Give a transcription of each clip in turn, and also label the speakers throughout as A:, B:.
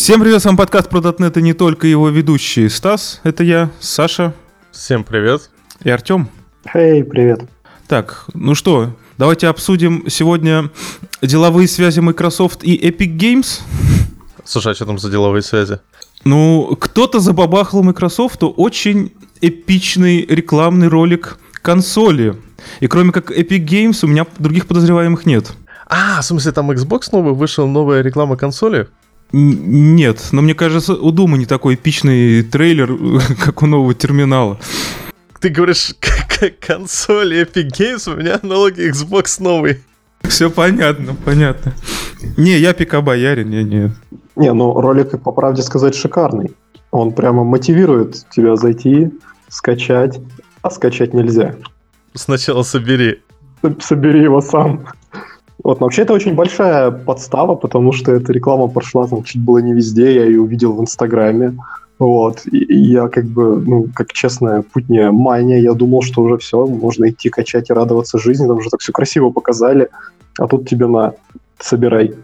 A: Всем привет, с вами подкаст про .NET и не только его ведущий Стас, это я, Саша.
B: Всем привет.
A: И Артем.
C: Эй, hey, привет.
A: Так, ну что, давайте обсудим сегодня деловые связи Microsoft и Epic Games.
B: Слушай, а что там за деловые связи?
A: Ну, кто-то забабахал Microsoft очень эпичный рекламный ролик консоли. И кроме как Epic Games, у меня других подозреваемых нет.
B: А, в смысле, там Xbox новый вышел, новая реклама консоли?
A: Нет, но мне кажется, у Дума не такой эпичный трейлер, как у нового терминала.
B: Ты говоришь, консоль Epic Games, у меня аналоги Xbox новый.
A: Все понятно, понятно. Не, я пикабоярин, я нет.
C: Не, ну ролик, по правде сказать, шикарный. Он прямо мотивирует тебя зайти, скачать, а скачать нельзя.
B: Сначала собери.
C: Собери его сам. Вот, вообще это очень большая подстава, потому что эта реклама прошла там чуть было не везде, я ее увидел в Инстаграме. Вот, и, и я как бы, ну, как честная путня мания, я думал, что уже все, можно идти качать и радоваться жизни, там уже так все красиво показали, а тут тебе на, собирай.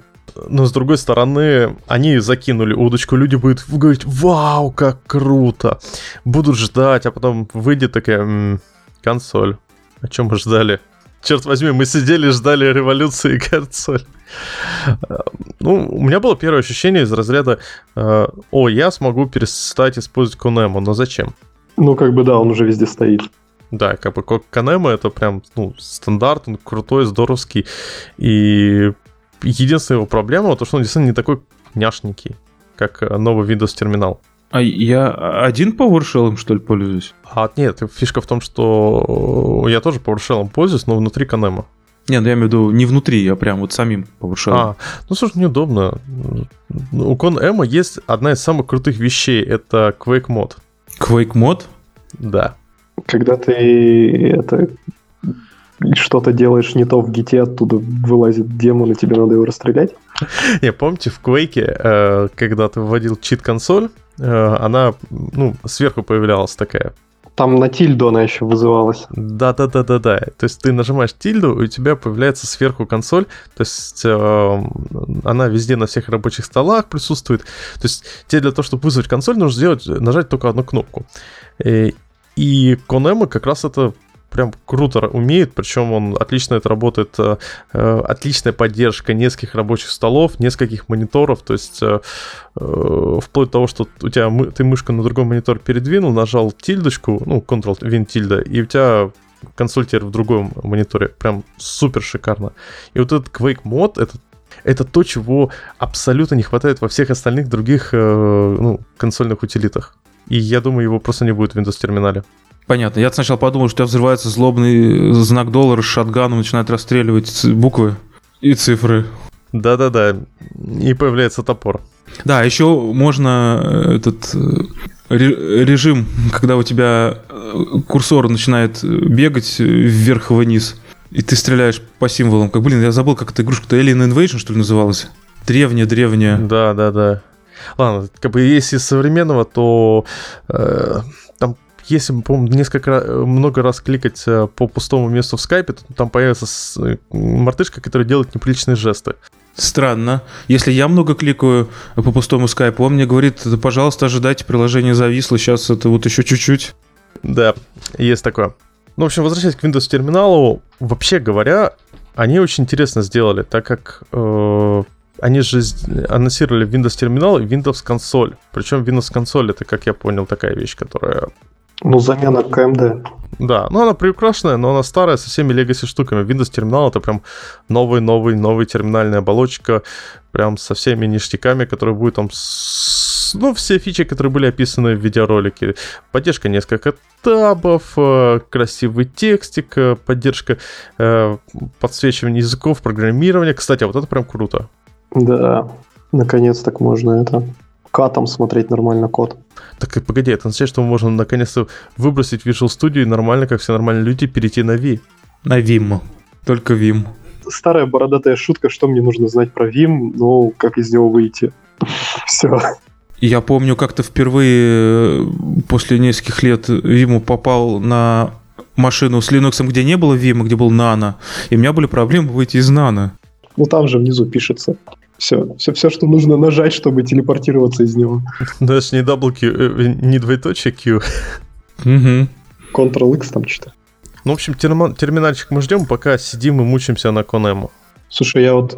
B: Но с другой стороны, они закинули удочку, люди будут говорить, вау, как круто, будут ждать, а потом выйдет такая, м-м, консоль. О чем мы ждали? Черт возьми, мы сидели, ждали революции консоль. Ну, у меня было первое ощущение из разряда, э, о, я смогу перестать использовать Конему, но зачем?
C: Ну, как бы да, он уже везде стоит.
B: Да, как бы Конема это прям, ну, стандарт, он крутой, здоровский. И единственная его проблема, то, что он действительно не такой няшненький, как новый Windows терминал.
A: А я один PowerShell, что ли, пользуюсь?
B: А нет, фишка в том, что я тоже PowerShell пользуюсь, но внутри Канема.
A: Не, ну я имею в виду не внутри, а прям вот самим PowerShell. А,
B: ну слушай, неудобно. У ConEma есть одна из самых крутых вещей, это Quake мод.
A: Quake мод?
B: Да.
C: Когда ты это что-то делаешь не то в гите, оттуда вылазит демон, и тебе надо его расстрелять?
B: Не, помните, в Quake, э, когда ты вводил чит-консоль, э, она, ну, сверху появлялась такая.
C: Там на тильду она еще вызывалась.
B: Да-да-да-да-да. То есть ты нажимаешь тильду, и у тебя появляется сверху консоль. То есть э, она везде на всех рабочих столах присутствует. То есть тебе для того, чтобы вызвать консоль, нужно сделать, нажать только одну кнопку. И, и Konami как раз это прям круто умеет, причем он отлично это работает, э, э, отличная поддержка нескольких рабочих столов, нескольких мониторов, то есть э, вплоть до того, что у тебя мы, ты мышку на другой монитор передвинул, нажал тильдочку, ну, Ctrl, Win тильда, и у тебя консоль в другом мониторе. Прям супер шикарно. И вот этот Quake мод, это это то, чего абсолютно не хватает во всех остальных других ну, консольных утилитах. И я думаю, его просто не будет в Windows терминале.
A: Понятно. Я сначала подумал, что у тебя взрывается злобный знак доллара с шатганом, начинает расстреливать буквы и цифры.
B: Да-да-да. И появляется топор.
A: Да, еще можно э, этот э, режим, когда у тебя э, курсор начинает бегать вверх-вниз, и ты стреляешь по символам. Как, блин, я забыл, как эта игрушка-то Alien Invasion, что ли, называлась? Древняя-древняя.
B: Да-да-да. Ладно, как бы если современного, то э, если, по-моему, несколько э, много раз кликать э, по пустому месту в скайпе, то там появится э, мартышка, которая делает неприличные жесты.
A: Странно. Если я много кликаю по пустому скайпу, он мне говорит, пожалуйста, ожидайте, приложение зависло, сейчас это вот еще чуть-чуть.
B: Да, есть такое. Ну, в общем, возвращаясь к Windows терминалу, вообще говоря, они очень интересно сделали, так как э, они же анонсировали Windows терминал и Windows консоль. Причем Windows консоль это, как я понял, такая вещь, которая
C: ну, замена КМД.
B: Да, ну она приукрашенная, но она старая, со всеми legacy штуками. Windows терминал это прям новый, новый, новый терминальная оболочка, прям со всеми ништяками, которые будут там ну, все фичи, которые были описаны в видеоролике. Поддержка несколько табов, э, красивый текстик, э, поддержка э, подсвечивания языков, программирования. Кстати, а вот это прям круто.
C: Да, наконец так можно это катом смотреть нормально код.
B: Так и погоди, это означает, что мы можем наконец-то выбросить Visual Studio и нормально, как все нормальные люди, перейти на V.
A: На Vim. Только Vim.
C: Старая бородатая шутка, что мне нужно знать про Vim, ну, как из него выйти. Все.
A: Я помню, как-то впервые э, после нескольких лет Vim попал на машину с Linux, где не было Vim, где был Nano, и у меня были проблемы выйти из Nano.
C: Ну там же внизу пишется. Все, все, все, что нужно нажать, чтобы телепортироваться из него.
B: Даже не double Q, э, не двоеточие Q.
A: Угу.
C: Ctrl-X там что-то.
B: Ну, в общем, термин- терминальчик мы ждем, пока сидим и мучаемся на ConEmu.
C: Слушай, я вот,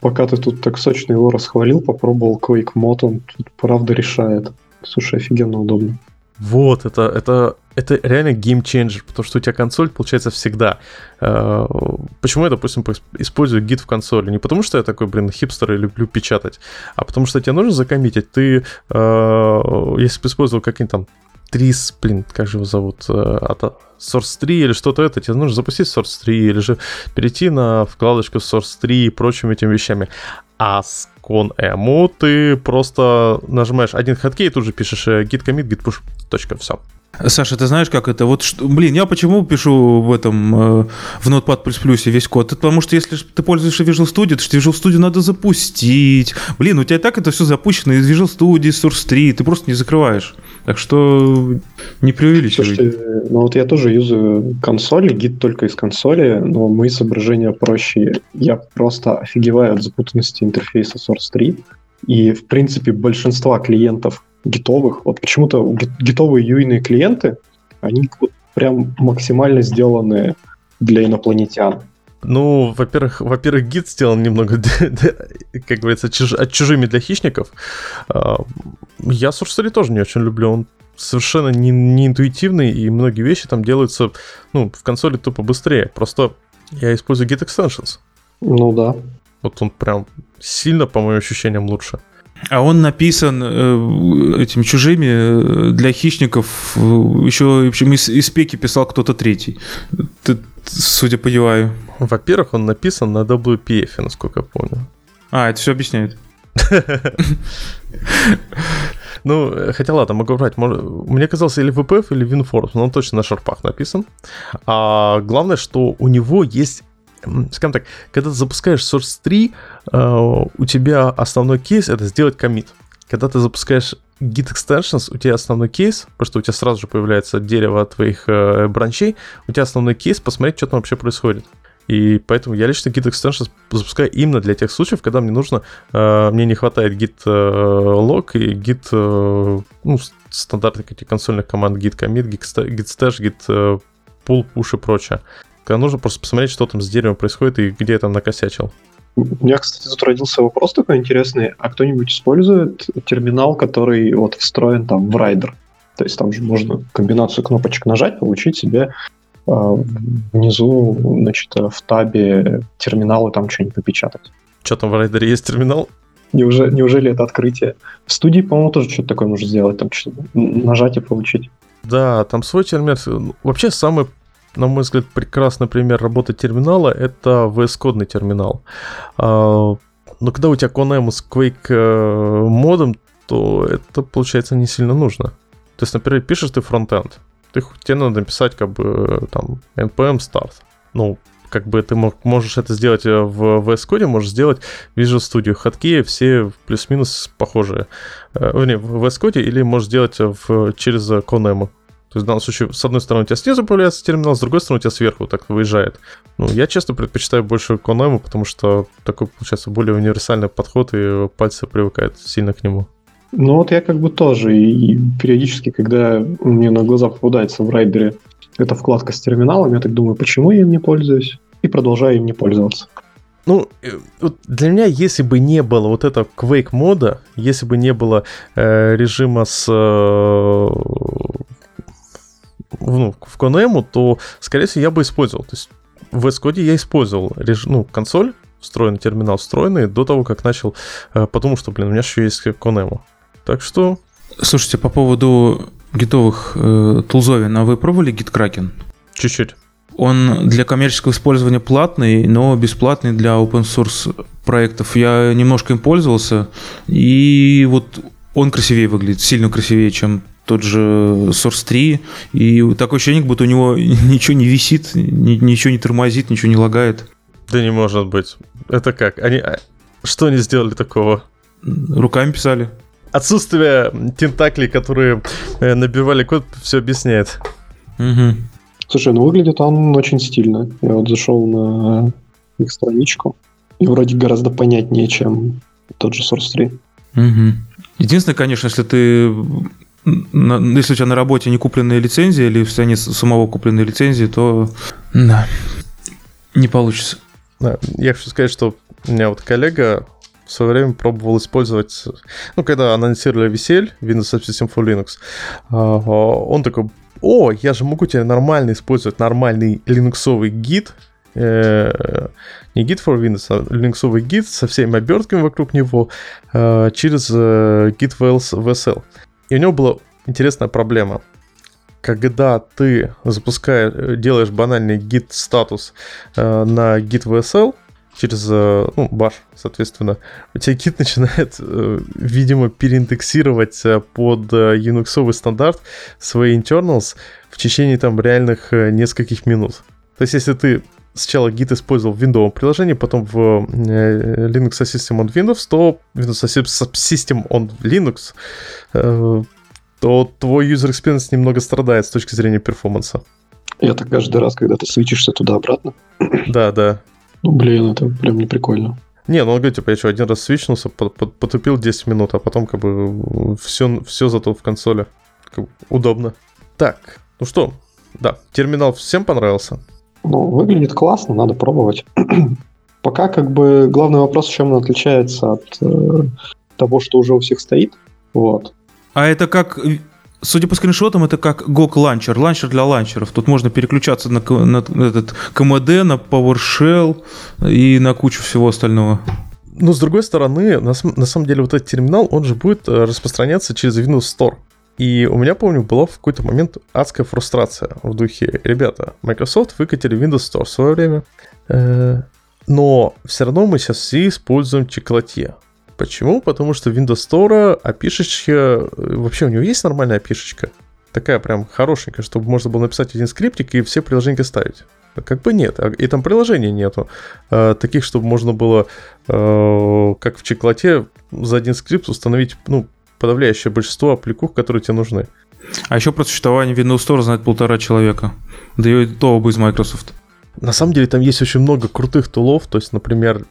C: пока ты тут так сочно его расхвалил, попробовал Quake Mode, он тут правда решает. Слушай, офигенно удобно.
B: Вот, это, это, это реально game changer, потому что у тебя консоль получается всегда. Э, Почему я, допустим, использую гид в консоли? Не потому что я такой, блин, хипстер и люблю печатать, а потому что тебе нужно закоммитить. Ты, э, если бы использовал какие-нибудь там Трис, блин, как же его зовут, э, от Source 3 или что-то это, тебе нужно запустить Source 3 или же перейти на вкладочку Source 3 и прочими этими вещами. А с ConEmu ты просто нажимаешь один хоткей и тут же пишешь э, git commit, git push, точка, все.
A: Саша, ты знаешь, как это? Вот, что, блин, я почему пишу в этом, э, в Notepad++ весь код? Это потому что если ты пользуешься Visual Studio, то Visual Studio надо запустить. Блин, у тебя так это все запущено из Visual Studio, из Source 3, ты просто не закрываешь. Так что не преувеличивай.
C: Слушайте, ну вот я тоже юзаю консоли, гид только из консоли, но мои соображения проще. Я просто офигеваю от запутанности интерфейса Source 3. И, в принципе, большинства клиентов гитовых, вот почему-то гит- гитовые юйные клиенты, они вот прям максимально сделаны для инопланетян.
B: Ну, во-первых, во-первых, гид сделан немного, как говорится, чуж- от чужими для хищников. А, Я Source 3 тоже не очень люблю. Он совершенно не, не интуитивный, и многие вещи там делаются, ну, в консоли тупо быстрее. Просто я использую Git Extensions.
C: Ну да.
B: Вот он прям сильно, по моим ощущениям, лучше.
A: А он написан э, этими чужими э, для хищников. э, Еще, в общем, из, из спеки писал кто-то третий. Ты, судя по UI.
B: Во-первых, он написан на WPF, насколько я помню.
A: А, это все объясняет.
B: Ну, хотя ладно, могу врать. Мне казалось, или VPF, или WinForce, но он точно на шарпах написан. А главное, что у него есть скажем так, когда ты запускаешь Source 3, э, у тебя основной кейс это сделать комит. Когда ты запускаешь Git Extensions, у тебя основной кейс, потому что у тебя сразу же появляется дерево твоих э, бранчей, у тебя основной кейс посмотреть, что там вообще происходит. И поэтому я лично Git Extensions запускаю именно для тех случаев, когда мне нужно, э, мне не хватает Git э, log и Git, ну, стандартных этих консольных команд Git commit, Git sta- Git stash, Git pull, push и прочее. Когда нужно просто посмотреть, что там с деревом происходит и где я там накосячил.
C: У меня, кстати, тут родился вопрос такой интересный. А кто-нибудь использует терминал, который вот встроен там в райдер? То есть там же можно комбинацию кнопочек нажать, получить себе а, внизу, значит, в табе терминалы там что-нибудь напечатать.
B: Что там в райдере есть терминал?
C: Неужели, неужели это открытие? В студии, по-моему, тоже что-то такое можно сделать, там что-то нажать и получить.
B: Да, там свой терминал. Вообще самый, на мой взгляд, прекрасный пример работы терминала это VS-кодный терминал. А, Но когда у тебя Conemo с Quake э, модом, то это получается не сильно нужно. То есть, например, пишешь ты фронтенд, ты, тебе надо написать как бы э, там npm start. Ну, как бы ты мог- можешь это сделать э, в VS Code, можешь сделать в Visual Studio. Хатки все плюс-минус похожие. Э, Вернее, в VS Code или можешь сделать в, через Conemo. То есть в данном случае, с одной стороны, у тебя снизу появляется терминал, с другой стороны, у тебя сверху так выезжает. Ну, я честно предпочитаю больше Conemo, потому что такой, получается, более универсальный подход, и пальцы привыкают сильно к нему.
C: Ну вот я как бы тоже, и, и периодически, когда мне на глаза попадается в райдере эта вкладка с терминалом, я так думаю, почему я им не пользуюсь? И продолжаю им не пользоваться.
B: Ну, э, вот для меня, если бы не было вот этого Quake мода, если бы не было э, режима с э, ну, в Conemo, то, скорее всего, я бы использовал. То есть в VS Code я использовал реж... ну, консоль, встроенный терминал встроенный, до того, как начал э, подумал, что, блин, у меня еще есть Conemo. Так что,
A: Слушайте, по поводу гитовых э, тулзовин, а вы пробовали GitKraken?
B: чуть-чуть.
A: Он для коммерческого использования платный, но бесплатный для open source проектов. Я немножко им пользовался, и вот он красивее выглядит, сильно красивее, чем тот же Source 3. И такое ощущение, как будто у него ничего не висит, ни- ничего не тормозит, ничего не лагает.
B: Да не может быть. Это как? Они... а, Что они сделали такого?
A: Руками писали.
B: Отсутствие тентаклей, которые э, набивали код, все объясняет.
A: Мгм.
C: Слушай, ну выглядит он очень стильно. Я вот зашел на их страничку. И вроде гораздо понятнее, чем тот же Source 3.
A: Угу. Единственное, конечно, если ты если у тебя на работе не купленные лицензии или в состоянии самого купленные лицензии, то да, не получится.
B: Да, я хочу сказать, что у меня вот коллега в свое время пробовал использовать, ну, когда анонсировали весель Windows Subsystem for Linux, а, он такой, о, я же могу тебе нормально использовать нормальный линуксовый гид, э, не гид for Windows, а линуксовый гид со всеми обертками вокруг него э, через э, git VSL. И у него была интересная проблема. Когда ты запускаешь, делаешь банальный git статус э, на git VSL, через э, ну, баш, соответственно, у тебя Git начинает, э, видимо, переиндексировать э, под Unix стандарт свои internals в течение там реальных нескольких минут. То есть, если ты сначала Git использовал в Windows приложении, потом в Linux System on Windows, то Windows System on Linux, то твой user experience немного страдает с точки зрения перформанса.
C: И это каждый раз, когда ты свечишься туда-обратно?
B: Да, да.
C: Ну, блин, это прям не прикольно.
B: Не, ну он говорит, типа, я что, один раз свичнулся, потупил 10 минут, а потом как бы все, все зато в консоли. Как бы, удобно. Так, ну что, да, терминал всем понравился?
C: Ну, выглядит классно, надо пробовать. Пока как бы главный вопрос, чем он отличается от э, того, что уже у всех стоит. Вот.
A: А это как Судя по скриншотам, это как GOG launcher, launcher для launcher ов. Тут можно переключаться на, на этот CMD, на PowerShell и на кучу всего остального.
B: Но с другой стороны, на, на самом деле вот этот терминал, он же будет э, распространяться через Windows Store. И у меня, помню, была в какой-то момент адская фрустрация в духе, ребята, Microsoft выкатили Windows Store в свое время, э, но все равно мы сейчас все используем чеколотье. Почему? Потому что Windows Store api вообще у него есть нормальная api Такая прям хорошенькая, чтобы можно было написать один скриптик и все приложения ставить. Как бы нет, а, и там приложений нету. Э, таких, чтобы можно было, э, как в чеклоте, за один скрипт установить, ну, подавляющее большинство аппликух, которые тебе нужны.
A: А еще про существование Windows Store знает полтора человека. Да и то оба из Microsoft.
B: На самом деле там есть очень много крутых тулов, то есть, например,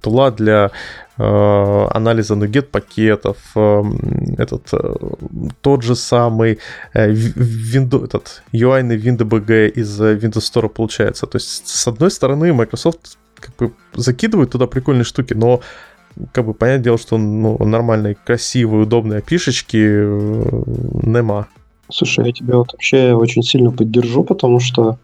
B: тула для э, анализа nuget пакетов, э, этот э, тот же самый э, Windows, этот UI на WinDBG из Windows Store получается. То есть, с одной стороны, Microsoft как бы закидывает туда прикольные штуки, но как бы понятное дело, что ну, нормальные, красивые, удобные пишечки э, нема.
C: Слушай, я тебя вот вообще очень сильно поддержу, потому что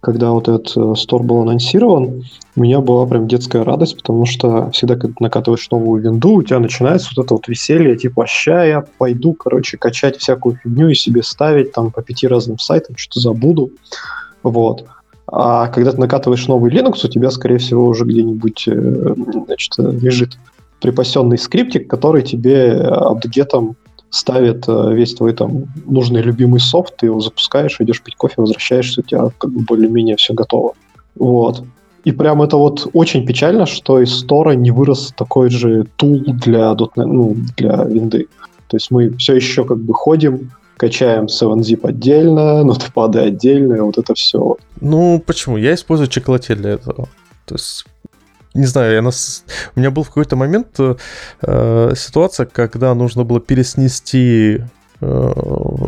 C: когда вот этот э, стор был анонсирован, у меня была прям детская радость, потому что всегда, когда накатываешь новую винду, у тебя начинается вот это вот веселье, типа, ща я пойду, короче, качать всякую фигню и себе ставить там по пяти разным сайтам, что-то забуду. Вот. А когда ты накатываешь новый Linux, у тебя, скорее всего, уже где-нибудь э, значит, лежит припасенный скриптик, который тебе апдгетом ставит э, весь твой там нужный любимый софт, ты его запускаешь, идешь пить кофе, возвращаешься, у тебя как бы более-менее все готово. Вот. И прям это вот очень печально, что из стора не вырос такой же тул для, .NET, ну, для винды. То есть мы все еще как бы ходим, качаем 7-zip отдельно, нотпады отдельно, вот это все.
B: Ну, почему? Я использую чеколоте для этого. То есть не знаю, я нас... у меня был в какой-то момент э, ситуация, когда нужно было переснести э,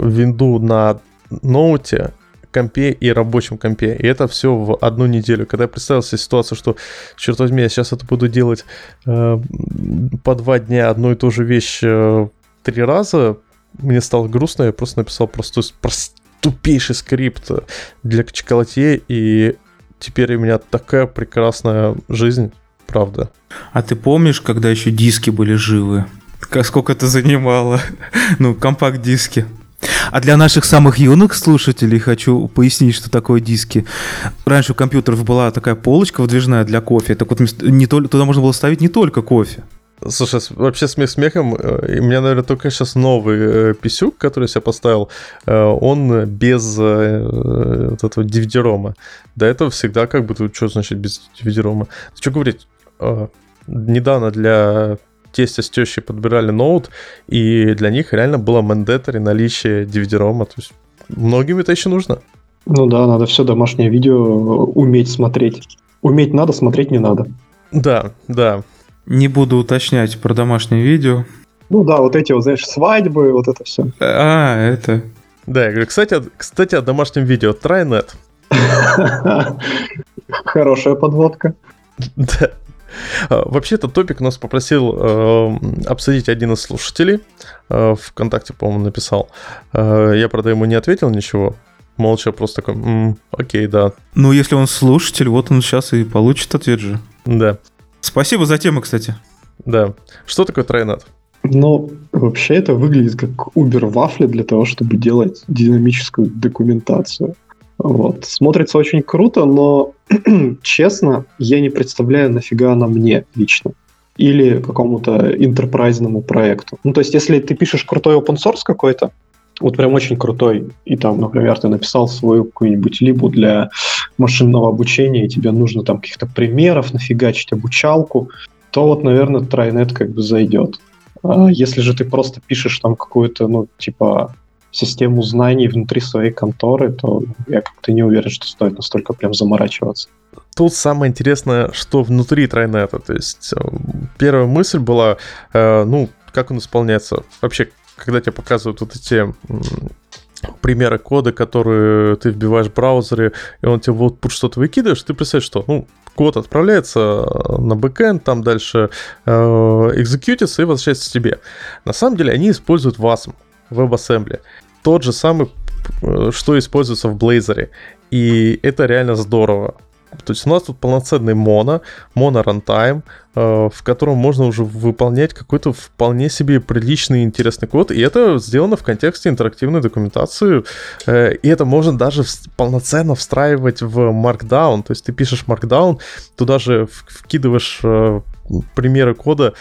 B: винду на ноуте, компе и рабочем компе. И это все в одну неделю. Когда я представил себе ситуацию, что, черт возьми, я сейчас это буду делать э, по два дня одну и ту же вещь э, три раза, мне стало грустно, я просто написал простой, прост, тупейший скрипт для чоколатье, и теперь у меня такая прекрасная жизнь, правда.
A: А ты помнишь, когда еще диски были живы? Сколько это занимало? ну, компакт-диски. А для наших самых юных слушателей хочу пояснить, что такое диски. Раньше у компьютеров была такая полочка выдвижная для кофе. Так вот, не только, туда можно было ставить не только кофе.
B: Слушай, вообще смех смехом, э, у меня, наверное, только сейчас новый э, писюк, который я себе поставил, э, он без вот этого DVD-рома. До этого всегда как бы, тут что значит без DVD-рома? Что говорить, недавно для тестя с тещей подбирали ноут, и для них реально было мандатори наличие DVD-рома, то есть многим это еще нужно.
C: Ну да, надо все домашнее видео уметь смотреть. Уметь надо, смотреть не надо.
B: Да, да.
A: Не буду уточнять про домашнее видео.
C: Ну да, вот эти вот, знаешь, свадьбы, вот это все.
A: А, это...
B: Да, я говорю, кстати, кстати, о домашнем видео. Трайнет.
C: Хорошая подводка.
B: Да. А, вообще, этот топик нас попросил э, обсудить один из слушателей. Э, ВКонтакте, по-моему, написал. Э, я, правда, ему не ответил ничего. Молча просто такой, «М, окей, да.
A: Ну, если он слушатель, вот он сейчас и получит ответ же.
B: Да,
A: Спасибо за тему, кстати.
B: да. Что такое трайнет?
C: Ну, вообще это выглядит как Uber вафли для того, чтобы делать динамическую документацию. Вот. Смотрится очень круто, но, честно, я не представляю, нафига она мне лично. Или какому-то интерпрайзному проекту. Ну, то есть, если ты пишешь крутой open source какой-то, вот прям очень крутой, и там, например, ты написал свою какую-нибудь либу для машинного обучения, и тебе нужно там каких-то примеров нафигачить, обучалку, то вот, наверное, Трайнет как бы зайдет. А если же ты просто пишешь там какую-то, ну, типа, систему знаний внутри своей конторы, то я как-то не уверен, что стоит настолько прям заморачиваться.
B: Тут самое интересное, что внутри трайнета. То есть э, первая мысль была, э, ну, как он исполняется. Вообще, когда тебе показывают вот эти примеры кода, которые ты вбиваешь в браузере, и он тебе вот что-то выкидываешь, ты представляешь, что, ну, код отправляется на бэкэнд, там дальше э, execute ится и возвращается тебе. На самом деле они используют WASM, WebAssembly. Тот же самый, э, что используется в Blazor. И это реально здорово. То есть у нас тут полноценный Mono, Mono runtime, э, в котором можно уже выполнять какой-то вполне себе приличный интересный код, и это сделано в контексте интерактивной документации, э, и это можно даже полноценно встраивать в Markdown, то есть ты пишешь Markdown, туда же вкидываешь э, примеры кода.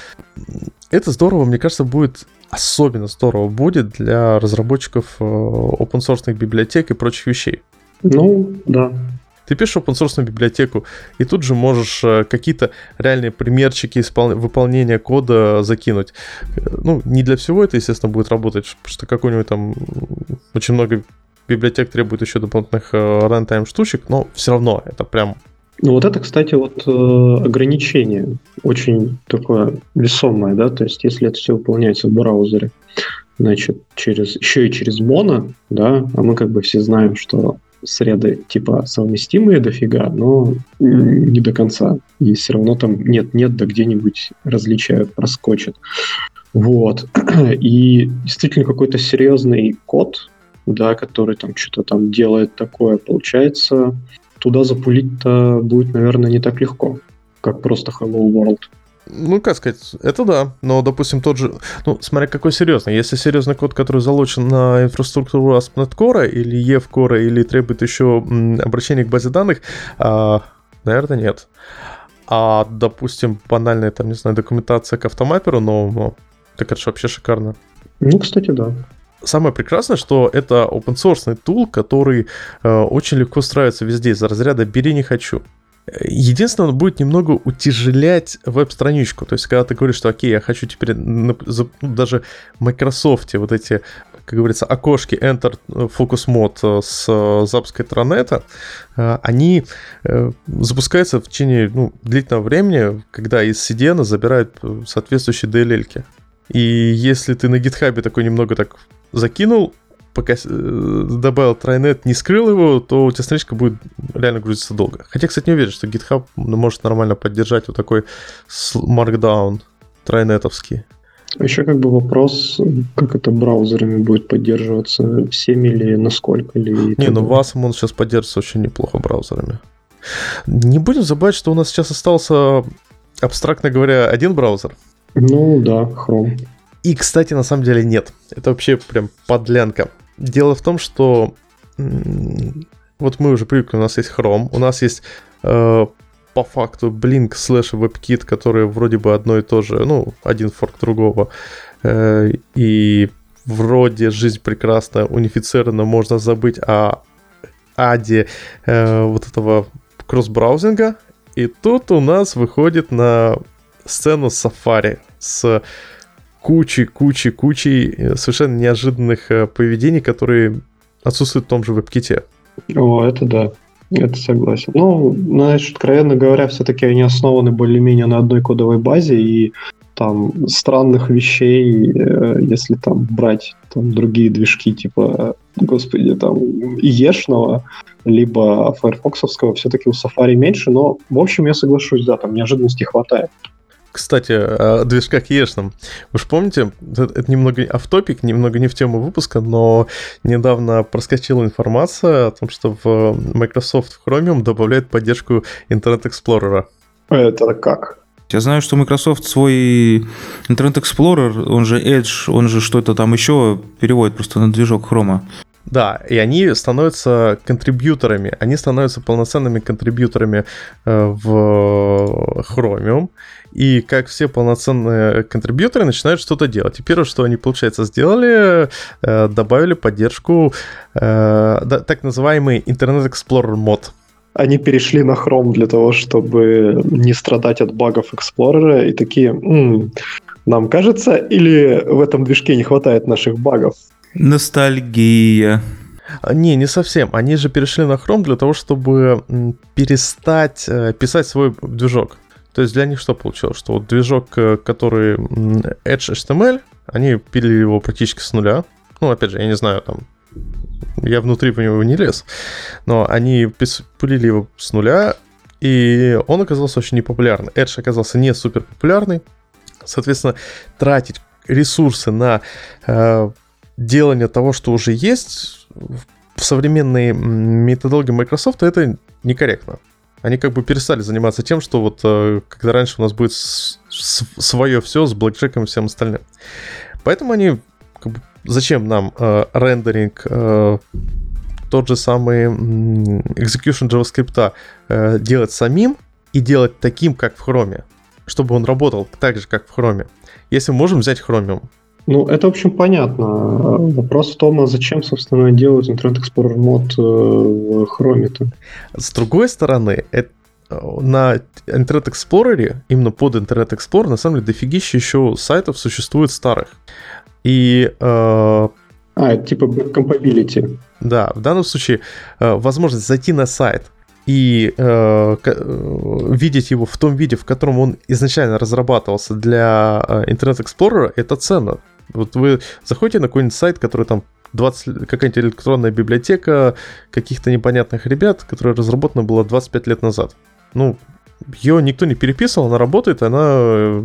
B: Это здорово, мне кажется, будет особенно здорово будет для разработчиков open source библиотек и прочих вещей.
C: Ну, да.
B: Ты пишешь open source библиотеку, и тут же можешь э, какие-то реальные примерчики испол- выполнения кода закинуть. Ну, не для всего это, естественно, будет работать, потому что какой-нибудь там очень много библиотек требует еще дополнительных э, runtime штучек, но все равно это прям
C: Ну вот это, кстати, вот э, ограничение очень такое весомое, да, то есть если это все выполняется в браузере, значит, через, еще и через моно, да, а мы как бы все знаем, что среды типа совместимые дофига, но не до конца. И все равно там нет-нет, да где-нибудь различия проскочит. Вот. И действительно какой-то серьезный код, да, который там что-то там делает такое, получается, туда запулить-то будет, наверное, не так легко, как просто Hello World.
B: Ну, как сказать, это да, но, допустим, тот же, ну, смотря какой серьезный. Если серьезный код, который залочен на инфраструктуру ASP.NET Core или EF Core, или требует еще обращения к базе данных, а, наверное, нет. А, допустим, банальная, там, не знаю, документация к автомапперу новому, так это же вообще шикарно.
C: Ну, кстати, да.
B: Самое прекрасное, что это open source тул, который э, очень легко встраивается везде из разряда «бери, не хочу». Единственное, он будет немного утяжелять веб-страничку. То есть, когда ты говоришь, что окей, я хочу теперь на- за- ну, даже в Microsoft вот эти, как говорится, окошки Enter Focus Mode с э, запуска Тронета, э, они э, запускаются в течение ну, длительного времени, когда из CDN забирают э, соответствующие DLL-ки. И если ты на гитхабе такой немного так закинул, пока э, добавил трайнет, не скрыл его, то у тебя страничка будет реально грузиться долго. Хотя, кстати, не уверен, что GitHub может нормально поддержать вот такой markdown трайнетовский.
C: А Еще как бы вопрос, как это браузерами будет поддерживаться, всеми или насколько ли. и
B: Не, ну вас он сейчас поддерживается очень неплохо браузерами. Не будем забывать, что у нас сейчас остался, абстрактно говоря, один браузер.
C: Ну да, Chrome.
B: И, кстати, на самом деле нет. Это вообще прям подлянка. Дело в том, что вот мы уже привыкли, у нас есть Chrome, у нас есть э, по факту Blink слэш WebKit, которые вроде бы одно и то же, ну, один форк другого. Э, и вроде жизнь прекрасна, унифицирована, можно забыть о аде э, вот этого кросс-браузинга. И тут у нас выходит на сцену Safari с кучей, кучей, кучей э, совершенно неожиданных э, поведений, которые отсутствуют в том же веб-ките.
C: О, это да. Это согласен. Ну, знаешь, откровенно говоря, все-таки они основаны более-менее на одной кодовой базе, и там странных вещей, э, если там брать там другие движки, типа, господи, там, ешного, либо файрфоксовского, все-таки у Safari меньше, но, в общем, я соглашусь, да, там неожиданностей хватает.
B: Кстати, о движках Ешном. Вы же помните, это немного автопик, немного не в тему выпуска, но недавно проскочила информация о том, что в Microsoft в Chromium добавляет поддержку Internet Explorer.
C: Это как?
A: Я знаю, что Microsoft свой Internet Explorer, он же Edge, он же что-то там еще переводит просто на движок Chrome.
B: Да, и они становятся контрибьюторами, они становятся полноценными контрибьюторами э, в Chromium, и как все полноценные контрибьюторы начинают что-то делать. И первое, что они, получается, сделали, э, добавили поддержку э, так называемый Internet Explorer мод
C: они перешли на Chrome для того, чтобы не страдать от багов Explorer, и такие, м-м, нам кажется, или в этом движке не хватает наших багов?
A: Ностальгия.
B: А, не, не совсем. Они же перешли на Chrome для того, чтобы перестать э, писать свой движок. То есть для них что получилось? Что вот движок, э, который Edge HTML, они пилили его практически с нуля. Ну, опять же, я не знаю, там, я внутри по него не лез, но они пилили его с нуля, и он оказался очень непопулярный. Edge оказался не супер популярный. Соответственно, тратить ресурсы на э, делание того, что уже есть в современной методологии Microsoft, это некорректно. Они как бы перестали заниматься тем, что вот э, когда раньше у нас будет свое все с блэкджеком и всем остальным. Поэтому они как бы, зачем нам э, рендеринг э, тот же самый execution JavaScript э, делать самим и делать таким, как в Chrome, чтобы он работал так же, как в Chrome. Если мы можем взять Chromium,
C: ну, это, в общем, понятно. Вопрос в том, а зачем, собственно, делать Internet Explorer мод э, в Chrome-то?
B: С другой стороны, это на Internet Explorer, именно под Internet Explorer, на самом деле дофигища еще сайтов существует старых. И... Э,
C: а, это типа compatibility.
B: Да, в данном случае э, возможность зайти на сайт и э, э, видеть его в том виде, в котором он изначально разрабатывался для Internet Explorer, это ценно. Вот вы заходите на какой-нибудь сайт, который там 20, какая-нибудь электронная библиотека каких-то непонятных ребят, которая разработана была 25 лет назад. Ну, ее никто не переписывал, она работает, она,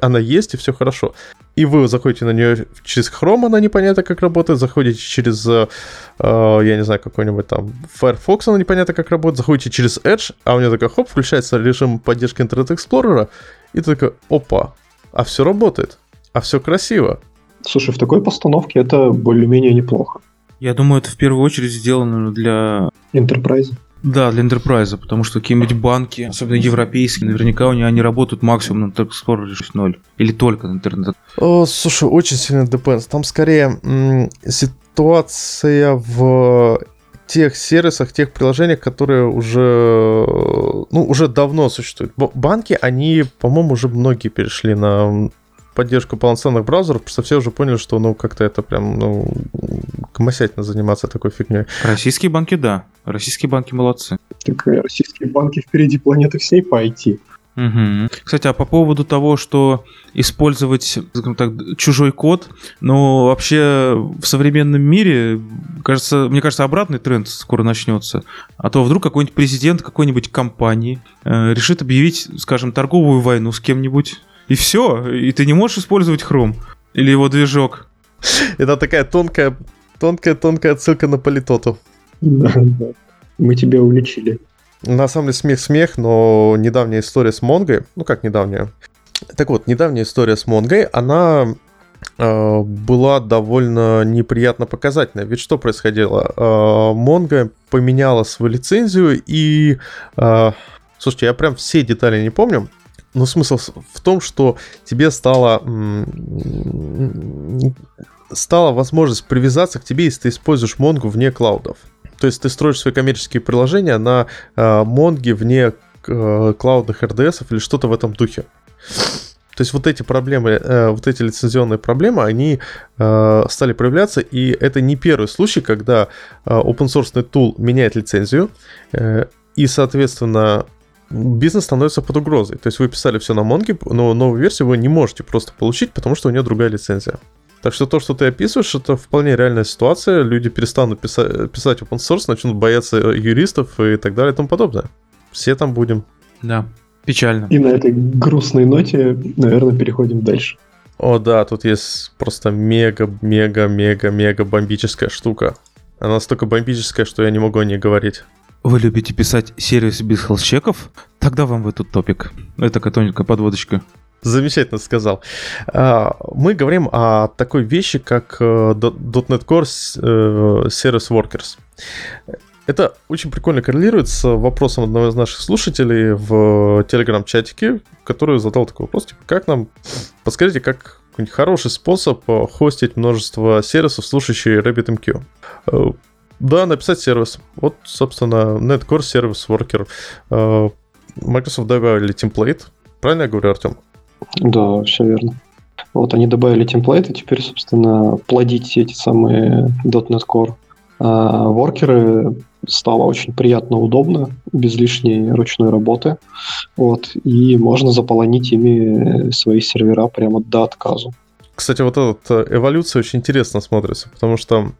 B: она есть, и все хорошо. И вы заходите на нее через Chrome, она непонятно как работает, заходите через, э, я не знаю, какой-нибудь там Firefox, она непонятно как работает, заходите через Edge, а у нее такой, хоп, включается режим поддержки Internet Explorer, и ты такой, опа, а все работает а все красиво.
C: Слушай, в такой постановке это более-менее неплохо.
A: Я думаю, это в первую очередь сделано для...
C: Enterprise.
A: Да, для Enterprise, потому что какие-нибудь банки, особенно европейские, наверняка у них они работают максимум на Internet Explorer 6.0 или только на интернет.
B: О, слушай, очень сильно depends. Там скорее м- ситуация в тех сервисах, тех приложениях, которые уже, ну, уже давно существуют. Банки, они, по-моему, уже многие перешли на поддержку полноценных браузеров, что все уже поняли, что ну как-то это прям ну комосятельно заниматься такой фигней.
A: Российские банки, да. Российские банки молодцы.
C: Так российские банки впереди планеты всей по IT.
A: Угу. Кстати, а по поводу того, что использовать, скажем так, чужой код, ну, вообще в современном мире, кажется, мне кажется, обратный тренд скоро начнется. А то вдруг какой-нибудь президент какой-нибудь компании э, решит объявить, скажем, торговую войну с кем-нибудь, и все. И ты не можешь использовать Chrome или его движок.
B: Это такая тонкая, тонкая, тонкая отсылка на политоту.
C: Да, да. Мы тебя уличили.
B: На самом деле смех-смех, но недавняя история с Монгой, ну как недавняя? Так вот, недавняя история с Монгой, она э, была довольно неприятно показательная. Ведь что происходило? Э, Монго поменяла свою лицензию и... Э, слушайте, я прям все детали не помню, но смысл в том, что тебе стало стала возможность привязаться к тебе, если ты используешь Mongo вне клаудов. То есть ты строишь свои коммерческие приложения на э, вне э, клаудных RDS или что-то в этом духе. То есть вот эти проблемы, э, вот эти лицензионные проблемы, они э, стали проявляться, и это не первый случай, когда э, open source tool меняет лицензию, э, и, соответственно, бизнес становится под угрозой. То есть вы писали все на Монге, но новую версию вы не можете просто получить, потому что у нее другая лицензия. Так что то, что ты описываешь, это вполне реальная ситуация. Люди перестанут писать, писать open source, начнут бояться юристов и так далее и тому подобное. Все там будем.
A: Да, печально.
C: И на этой грустной ноте, наверное, переходим дальше.
B: О, да, тут есть просто мега-мега-мега-мега бомбическая штука. Она настолько бомбическая, что я не могу о ней говорить.
A: Вы любите писать сервис без хелс-чеков? Тогда вам в этот топик. Это тоненькая подводочка.
B: Замечательно сказал. А, мы говорим о такой вещи, как э, .NET Core э, Service Workers. Это очень прикольно коррелирует с вопросом одного из наших слушателей в телеграм-чатике, который задал такой вопрос, типа, как нам, подскажите, как хороший способ э, хостить множество сервисов, слушающие RabbitMQ. Да, написать сервис. Вот, собственно, NetCore Service Worker. Microsoft добавили темплейт. Правильно я говорю, Артем?
C: Да, все верно. Вот они добавили темплейты, теперь, собственно, плодить эти самые .NET Core а воркеры стало очень приятно, удобно, без лишней ручной работы. Вот, и можно заполонить ими свои сервера прямо до отказу.
B: Кстати, вот эта эволюция очень интересно смотрится, потому что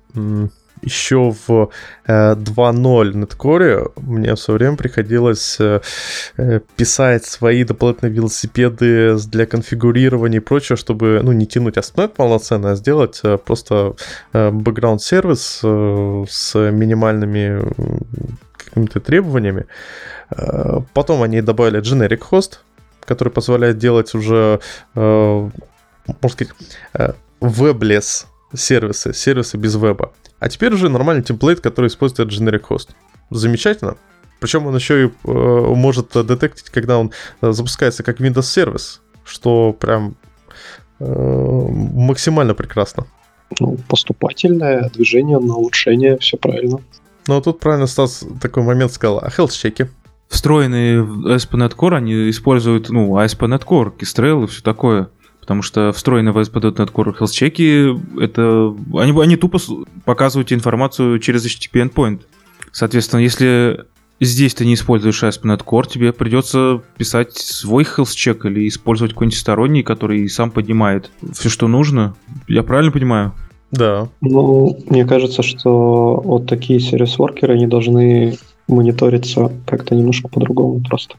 B: еще в 2.0 Netcore мне все время приходилось э, э, писать свои дополнительные велосипеды для конфигурирования и прочего, чтобы ну, не тянуть ASP.NET полноценно, а сделать э, просто background сервис с минимальными какими-то требованиями. Потом они добавили generic host, который позволяет делать уже, можно сказать, веблес сервисы, сервисы без веба. А теперь уже нормальный темплейт, который использует generic host. Замечательно. Причем он еще и э, может детектить, когда он э, запускается как Windows сервис, что прям э, максимально прекрасно.
C: Ну, поступательное движение на улучшение, все правильно.
B: Ну, тут правильно Стас такой момент сказал. А health-чеки?
A: Встроенные в ASP.NET Core, они используют, ну, ASP.NET Core, Kestrel и все такое. Потому что встроенные в ASP.NET Core Health чеки, это, они, они тупо показывают информацию через HTTP endpoint. Соответственно, если здесь ты не используешь ASP.NET Core, тебе придется писать свой health check или использовать какой-нибудь сторонний, который сам поднимает все, что нужно. Я правильно понимаю?
B: Да.
C: Ну, мне кажется, что вот такие сервис-воркеры, они должны мониториться как-то немножко по-другому просто.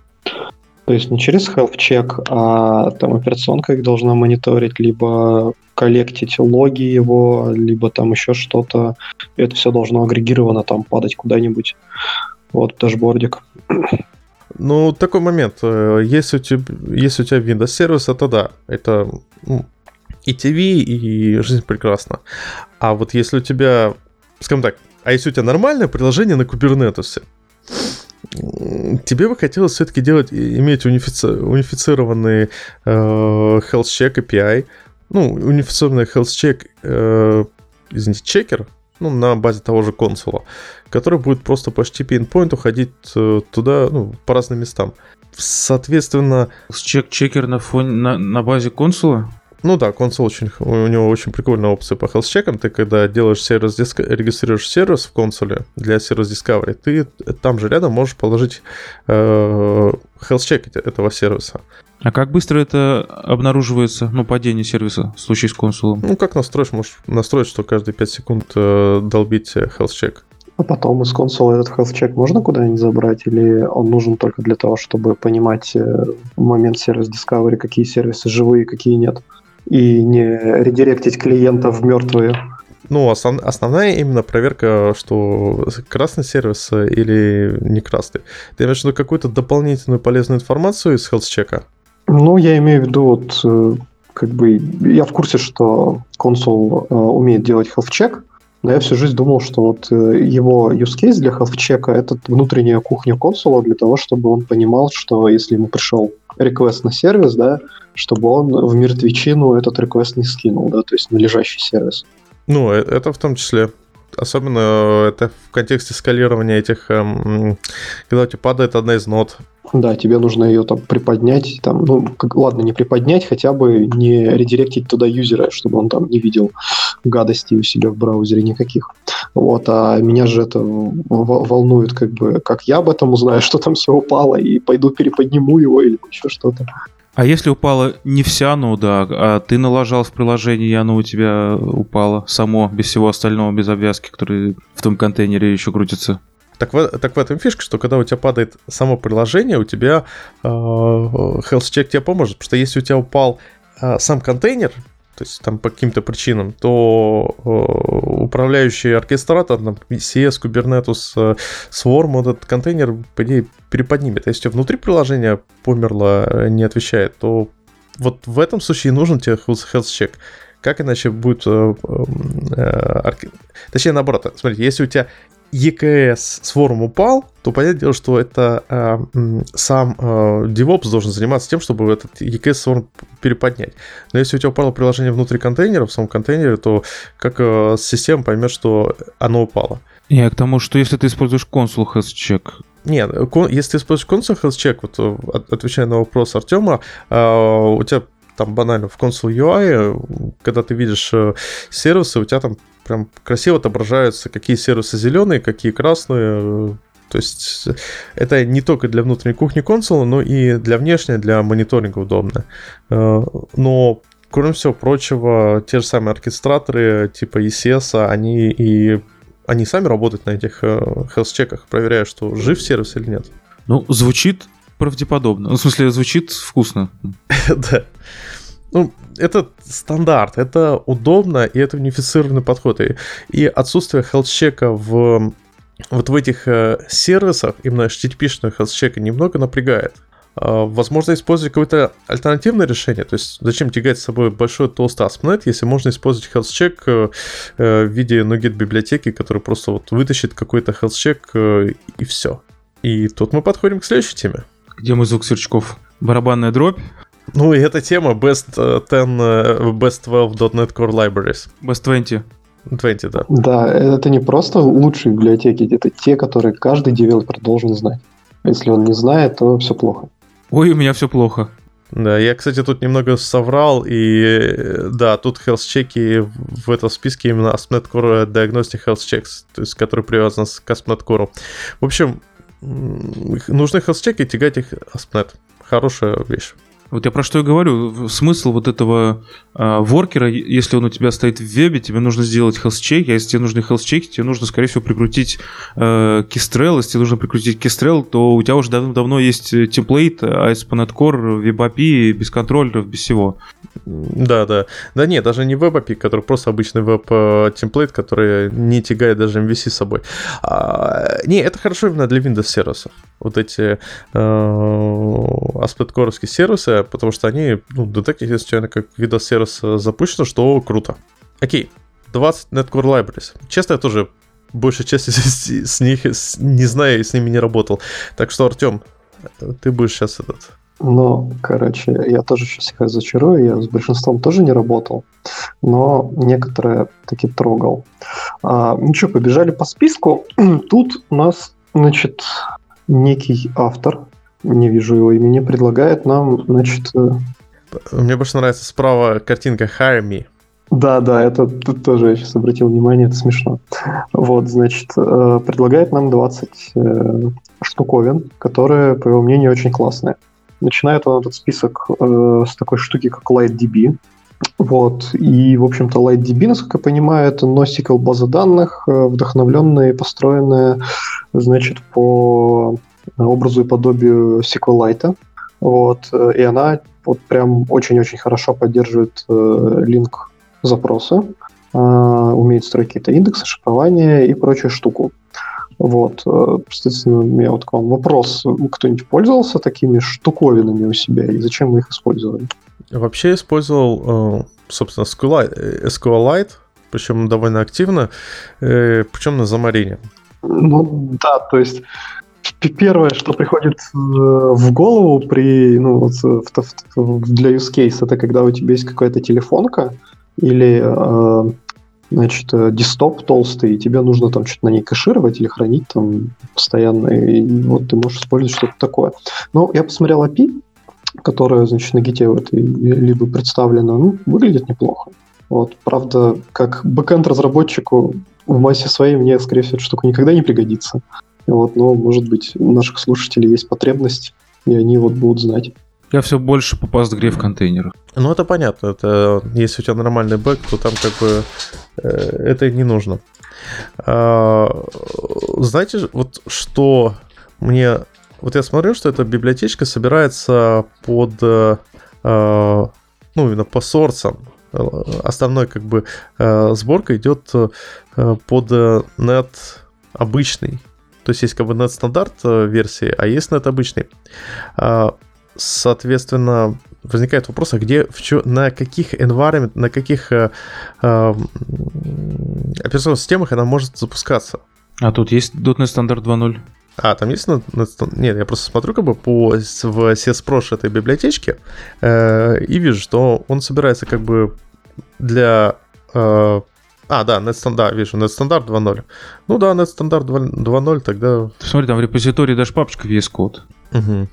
C: То есть не через health check, а там операционка их должна мониторить, либо коллектить логи его, либо там еще что-то. Это все должно агрегированно там падать куда-нибудь. Вот дашбордик.
B: Ну, такой момент. Э, если у тебя, если у тебя Windows сервис, это да. Это ну, и TV, и жизнь прекрасна. А вот если у тебя, скажем так, а если у тебя нормальное приложение на Kubernetes, тебе бы хотелось все-таки делать, иметь унифици, унифицированный э, health check API, ну, унифицированный health check, э, извините, чекер, ну, на базе того же консула, который будет просто по HTTP endpoint уходить э, туда, ну, по разным местам. Соответственно...
A: Чек-чекер на, фоне, на, на базе консула?
B: Ну да, консул очень, у него очень прикольная опция по health Ты когда делаешь сервис, регистрируешь сервис в консуле для сервис Discovery, ты там же рядом можешь положить э, health этого сервиса.
A: А как быстро это обнаруживается, ну, падение сервиса в случае с консулом?
B: Ну, как настроишь, можешь настроить, что каждые 5 секунд э, долбить health check.
C: А потом из консола этот health check можно куда-нибудь забрать, или он нужен только для того, чтобы понимать э, в момент сервис Discovery, какие сервисы живые, какие нет? И не редиректить клиентов в мертвые.
B: Ну, основ, основная именно проверка, что красный сервис или не красный. Ты имеешь в виду какую-то дополнительную полезную информацию из health
C: Ну, я имею в виду вот э, как бы я в курсе, что консул э, умеет делать health check, но я всю жизнь думал, что вот э, его use case для health check это внутренняя кухня консула для того, чтобы он понимал, что если ему пришел request на сервис, да, чтобы он в мертвечину этот request не скинул, да, то есть на лежащий сервис.
B: Ну, э, это в том числе. Особенно это в контексте скалирования этих, эм, когда у тебя падает одна из нот.
C: Да, тебе нужно ее там приподнять, там, ну, как, ладно, не приподнять, хотя бы не редиректить туда юзера, чтобы он там не видел гадостей у себя в браузере никаких. Вот, а меня же это волнует, как бы, как я об этом узнаю, что там все упало, и пойду переподниму его или еще что-то.
A: А если упала не вся нода, а ты налажал в приложении, и оно у тебя упало само, без всего остального, без обвязки, который в том контейнере еще крутится?
B: Так в, так в этом фишка, что когда у тебя падает само приложение, у тебя э, health check тебе поможет, потому что если у тебя упал э, сам контейнер, то есть там по каким-то причинам, то э, управляющий оркестратор, там, CS, Kubernetes, э, Swarm, этот контейнер, по идее, переподнимет. А если внутри приложения померло, э, не отвечает, то вот в этом случае нужен тебе health check. Как иначе будет... Э, э, арки... Точнее, наоборот, смотрите, если у тебя EKS с форум упал, то понятное дело, что это э, сам э, DevOps должен заниматься тем, чтобы этот EKS с форум переподнять. Но если у тебя упало приложение внутри контейнера, в самом контейнере, то как э, система поймет, что оно упало?
A: Не, к тому, что если ты используешь консул check,
B: нет, если ты используешь консул check, вот э, отвечая на вопрос Артема, э, у тебя там банально в Console UI, когда ты видишь э, сервисы, у тебя там прям красиво отображаются, какие сервисы зеленые, какие красные. То есть это не только для внутренней кухни консола, но и для внешней, для мониторинга удобно. Э, но кроме всего прочего, те же самые оркестраторы типа ECS, они и они сами работают на этих э, health-чеках, проверяя, что жив сервис или нет.
A: Ну, звучит правдеподобно. Ну, в смысле, звучит вкусно.
B: Да. Ну, это стандарт, это удобно, и это унифицированный подход. И, и отсутствие хелс-чека в вот в этих э, сервисах, именно HTTP-шных хелс-чека, немного напрягает. Э, возможно, использовать какое-то альтернативное решение. То есть, зачем тягать с собой большой толстый ASP.NET, если можно использовать health-check э, э, в виде NuGet библиотеки, который просто вот вытащит какой-то health-check э, и все. И тут мы подходим к следующей теме.
A: Где мой звук сверчков? Барабанная дробь.
B: Ну и эта тема Best 10, э, Best 12 .NET Core Libraries.
A: Best 20.
B: 20, да.
C: Да, это не просто лучшие библиотеки, это те, которые каждый девелопер должен знать. Если он не знает, то все плохо.
A: Ой, у меня все плохо.
B: Да, я, кстати, тут немного соврал, и да, тут health чеки в этом списке именно ASP.NET Core Diagnostic Health Checks, то есть который привязан к ASP.NET Core. В общем, нужны health чеки, тягать их ASP.NET. Хорошая вещь.
A: Вот я про что и говорю. Смысл вот этого э, воркера, если он у тебя стоит в вебе, тебе нужно сделать health-check, а если тебе нужны health-чеки, тебе нужно, скорее всего, прикрутить э, Kestrel. Если тебе нужно прикрутить Kestrel, то у тебя уже давно есть темплейт ASP.NET Core, WebAPI, без контроллеров, без всего.
B: Да, да. Да нет, даже не WebAPI, который просто обычный веб-темплейт, который не тягает даже MVC с собой. А, не, это хорошо именно для Windows сервисов. Вот эти э, Core сервисы, потому что они, ну, детектят, если как Windows сервис запущено, что круто. Окей, 20 Netcore Libraries. Честно, я тоже большей части с, них не знаю, и с ними не работал. Так что, Артем, ты будешь сейчас этот...
C: Ну, короче, я тоже сейчас их разочарую, я с большинством тоже не работал, но некоторые таки трогал. А, ну что, побежали по списку. Тут у нас, значит, некий автор, не вижу его имени, предлагает нам, значит... Э,
B: Мне больше нравится справа картинка Hire Me.
C: Да, да, это тут тоже я сейчас обратил внимание, это смешно. Вот, значит, э, предлагает нам 20 э, штуковин, которые, по его мнению, очень классные. Начинает он этот список с такой штуки, как LightDB. Вот, и, в общем-то, LightDB, насколько я понимаю, это NoSQL база данных, вдохновленная и построенная, значит, по образу и подобию SQLite. Вот, и она вот прям очень-очень хорошо поддерживает э, линк запроса, э, умеет строить какие-то индексы, шифрование и прочую штуку. Вот, э, соответственно, у меня вот к вам вопрос. Кто-нибудь пользовался такими штуковинами у себя и зачем вы их использовали?
B: Вообще использовал, э, собственно, SQLite, SQLite причем довольно активно, э, причем на Замарине.
C: Ну да, то есть Первое, что приходит э, в голову при, ну, в, для use case, это когда у тебя есть какая-то телефонка или э, значит, э, десктоп толстый, и тебе нужно там что-то на ней кэшировать или хранить там постоянно, и вот ты можешь использовать что-то такое. Но я посмотрел API, которая, значит, на гите вот, либо представлена, ну, выглядит неплохо. Вот, правда, как бэкэнд разработчику в массе своей мне, скорее всего, эта штука никогда не пригодится. Вот, но, может быть, у наших слушателей есть потребность, и они вот будут знать.
A: Я все больше по PostgreSQL в контейнерах.
B: Ну, это понятно. Это, если у тебя нормальный бэк, то там как бы э, это не нужно. А, знаете, вот что мне... Вот я смотрю, что эта библиотечка собирается под... Э, ну, именно по сорсам. Основной как бы э, сборка идет э, под net обычный. То есть есть как бы net стандарт э, версии, а есть net обычный. А, соответственно, возникает вопрос, а где, в чё, на каких environment, на каких э, э, операционных системах она может запускаться?
A: А тут есть .NET стандарт 2.0?
B: А, там есть... Нет, я просто смотрю как бы по, в CSProsh этой библиотечке э, и вижу, что он собирается как бы для... Э, а, да, NetStandard, вижу, NetStandard 2.0. Ну да, NetStandard 2.0 тогда...
A: Смотри, там в репозитории даже папочка VS Code.
B: Угу.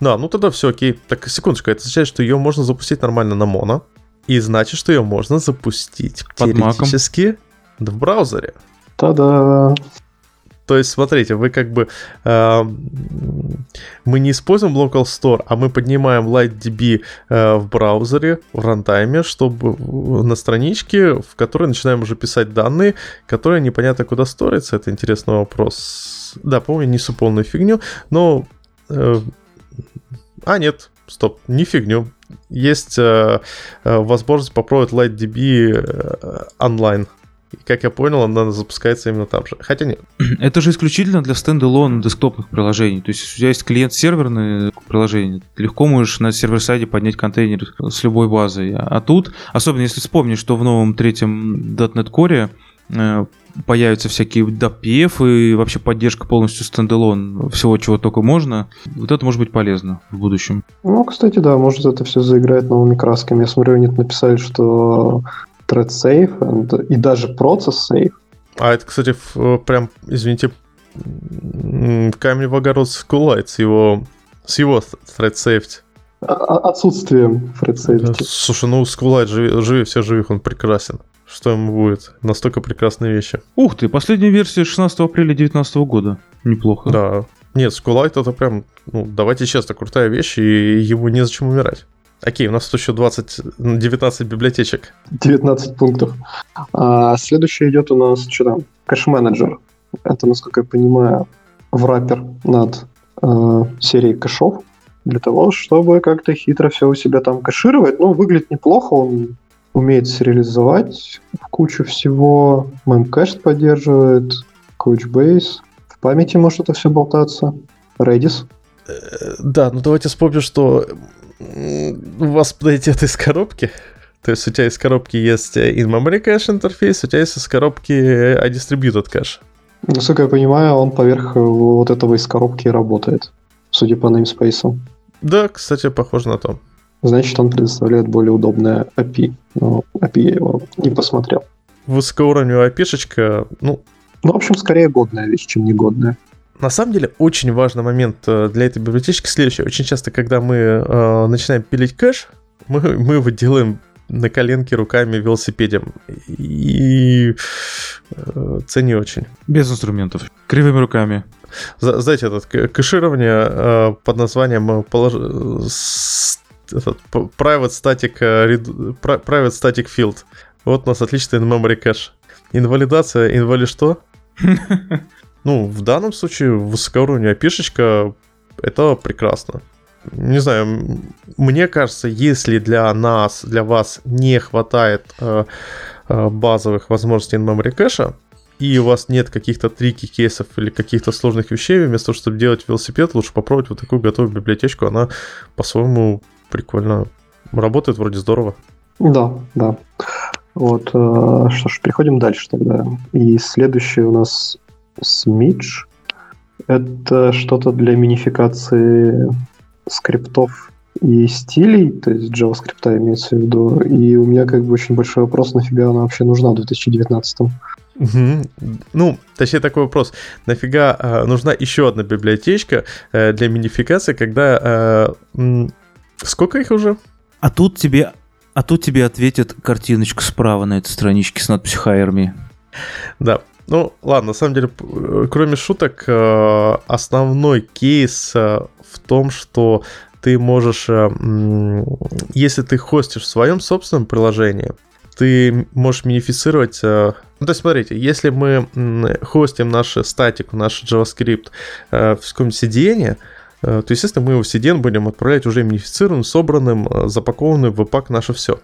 B: Да, ну тогда все окей. Так, секундочку, это означает, что ее можно запустить нормально на моно. И значит, что ее можно запустить Под теоретически маком. в браузере.
C: Та-да!
B: То есть, смотрите, вы как бы... Э, мы не используем Local Store, а мы поднимаем LightDB э, в браузере, в рантайме, чтобы на страничке, в которой начинаем уже писать данные, которые непонятно куда сторятся. Это интересный вопрос. Да, помню, несу полную фигню, но... Э, а, нет, стоп, не фигню. Есть э, э, возможность попробовать LiteDB э, онлайн. И, как я понял, она запускается именно там же. Хотя нет.
A: Это же исключительно для standalone десктопных приложений. То есть, у тебя есть клиент серверное приложение, ты легко можешь на server-side е поднять контейнер с любой базой. А тут, особенно если вспомнить, что в новом третьем .NET Core э, появятся всякие WPF и вообще поддержка полностью standalone всего, чего только можно. Вот это может быть полезно в будущем.
C: Ну, кстати, да, может это все заиграет новыми красками. Я смотрю, они написали, что thread safe and, и даже процесс safe.
B: А это, кстати, прям, извините, камень в огород Schoolite с его, с его thread safety.
C: А, а, отсутствием thread safety.
B: Слушай, ну Schoolite живи, живи все живых, он прекрасен. Что ему будет? Настолько прекрасные вещи.
A: Ух ты, последняя версия 16 апреля 2019 года. Неплохо.
B: Да. Нет, Schoolite это прям, ну, давайте честно, крутая вещь, и ему незачем умирать. Окей, у нас тут еще 20, 19 библиотечек.
C: 19 пунктов. А следующий идет у нас что там? Кэш-менеджер. Это, насколько я понимаю, враппер над э, серией кэшов для того, чтобы как-то хитро все у себя там кэшировать. Ну, выглядит неплохо, он умеет сериализовать в кучу всего. Memcached поддерживает, Couchbase. В памяти может это все болтаться. Redis.
B: Э, да, ну давайте вспомним, что у вас подойдет из коробки. То есть у тебя из коробки есть in-memory кэш интерфейс, у тебя есть из коробки distributed кэш.
C: Насколько я понимаю, он поверх вот этого из коробки работает, судя по namespace.
B: Да, кстати, похоже на то.
C: Значит, он предоставляет более удобное API. Но API я его не посмотрел.
B: Высокоуровневая API-шечка, ну...
C: Ну, в общем, скорее годная вещь, чем негодная.
B: На самом деле, очень важный момент э, для этой библиотечки следующий. Очень часто, когда мы э, начинаем пилить кэш, мы, мы его делаем на коленке руками велосипедем. И э, цени очень.
A: Без инструментов. Кривыми руками.
B: Знаете, этот кэширование э, под названием э, полож... этот, private, static, э, private static field. Вот у нас отличный memory кэш. Инвалидация, инвали что? Ну, в данном случае высокоуровневая пишечка это прекрасно. Не знаю, мне кажется, если для нас, для вас не хватает э, э, базовых возможностей in-memory кэша, и у вас нет каких-то трики кейсов или каких-то сложных вещей, вместо того, чтобы делать велосипед, лучше попробовать вот такую готовую библиотечку. Она по-своему прикольно работает, вроде здорово.
C: Да, да. Вот, э, что ж, переходим дальше тогда. И следующий у нас Smidge. Это что-то для минификации скриптов и стилей, то есть JavaScript имеется в виду, и у меня как бы очень большой вопрос, нафига она вообще нужна в 2019
B: Угу. Ну, точнее такой вопрос. Нафига э, нужна еще одна библиотечка э, для минификации, когда... Э, м, сколько их уже?
A: А тут тебе, а тут тебе ответят картиночку справа на этой страничке с надписью Hire Me.
B: Да. Ну, ладно, на самом деле, п- кроме шуток, э, основной кейс э, в том, что ты можешь, э, если ты хостишь в своем собственном приложении, ты можешь минифицировать... э, Ну, то есть, смотрите, если мы хостим наш статик, наш JavaScript э, в каком-нибудь CDN, э, то, естественно, мы его в CDN будем отправлять уже минифицированным, собранным, э, запакованным в веб-пак наше все.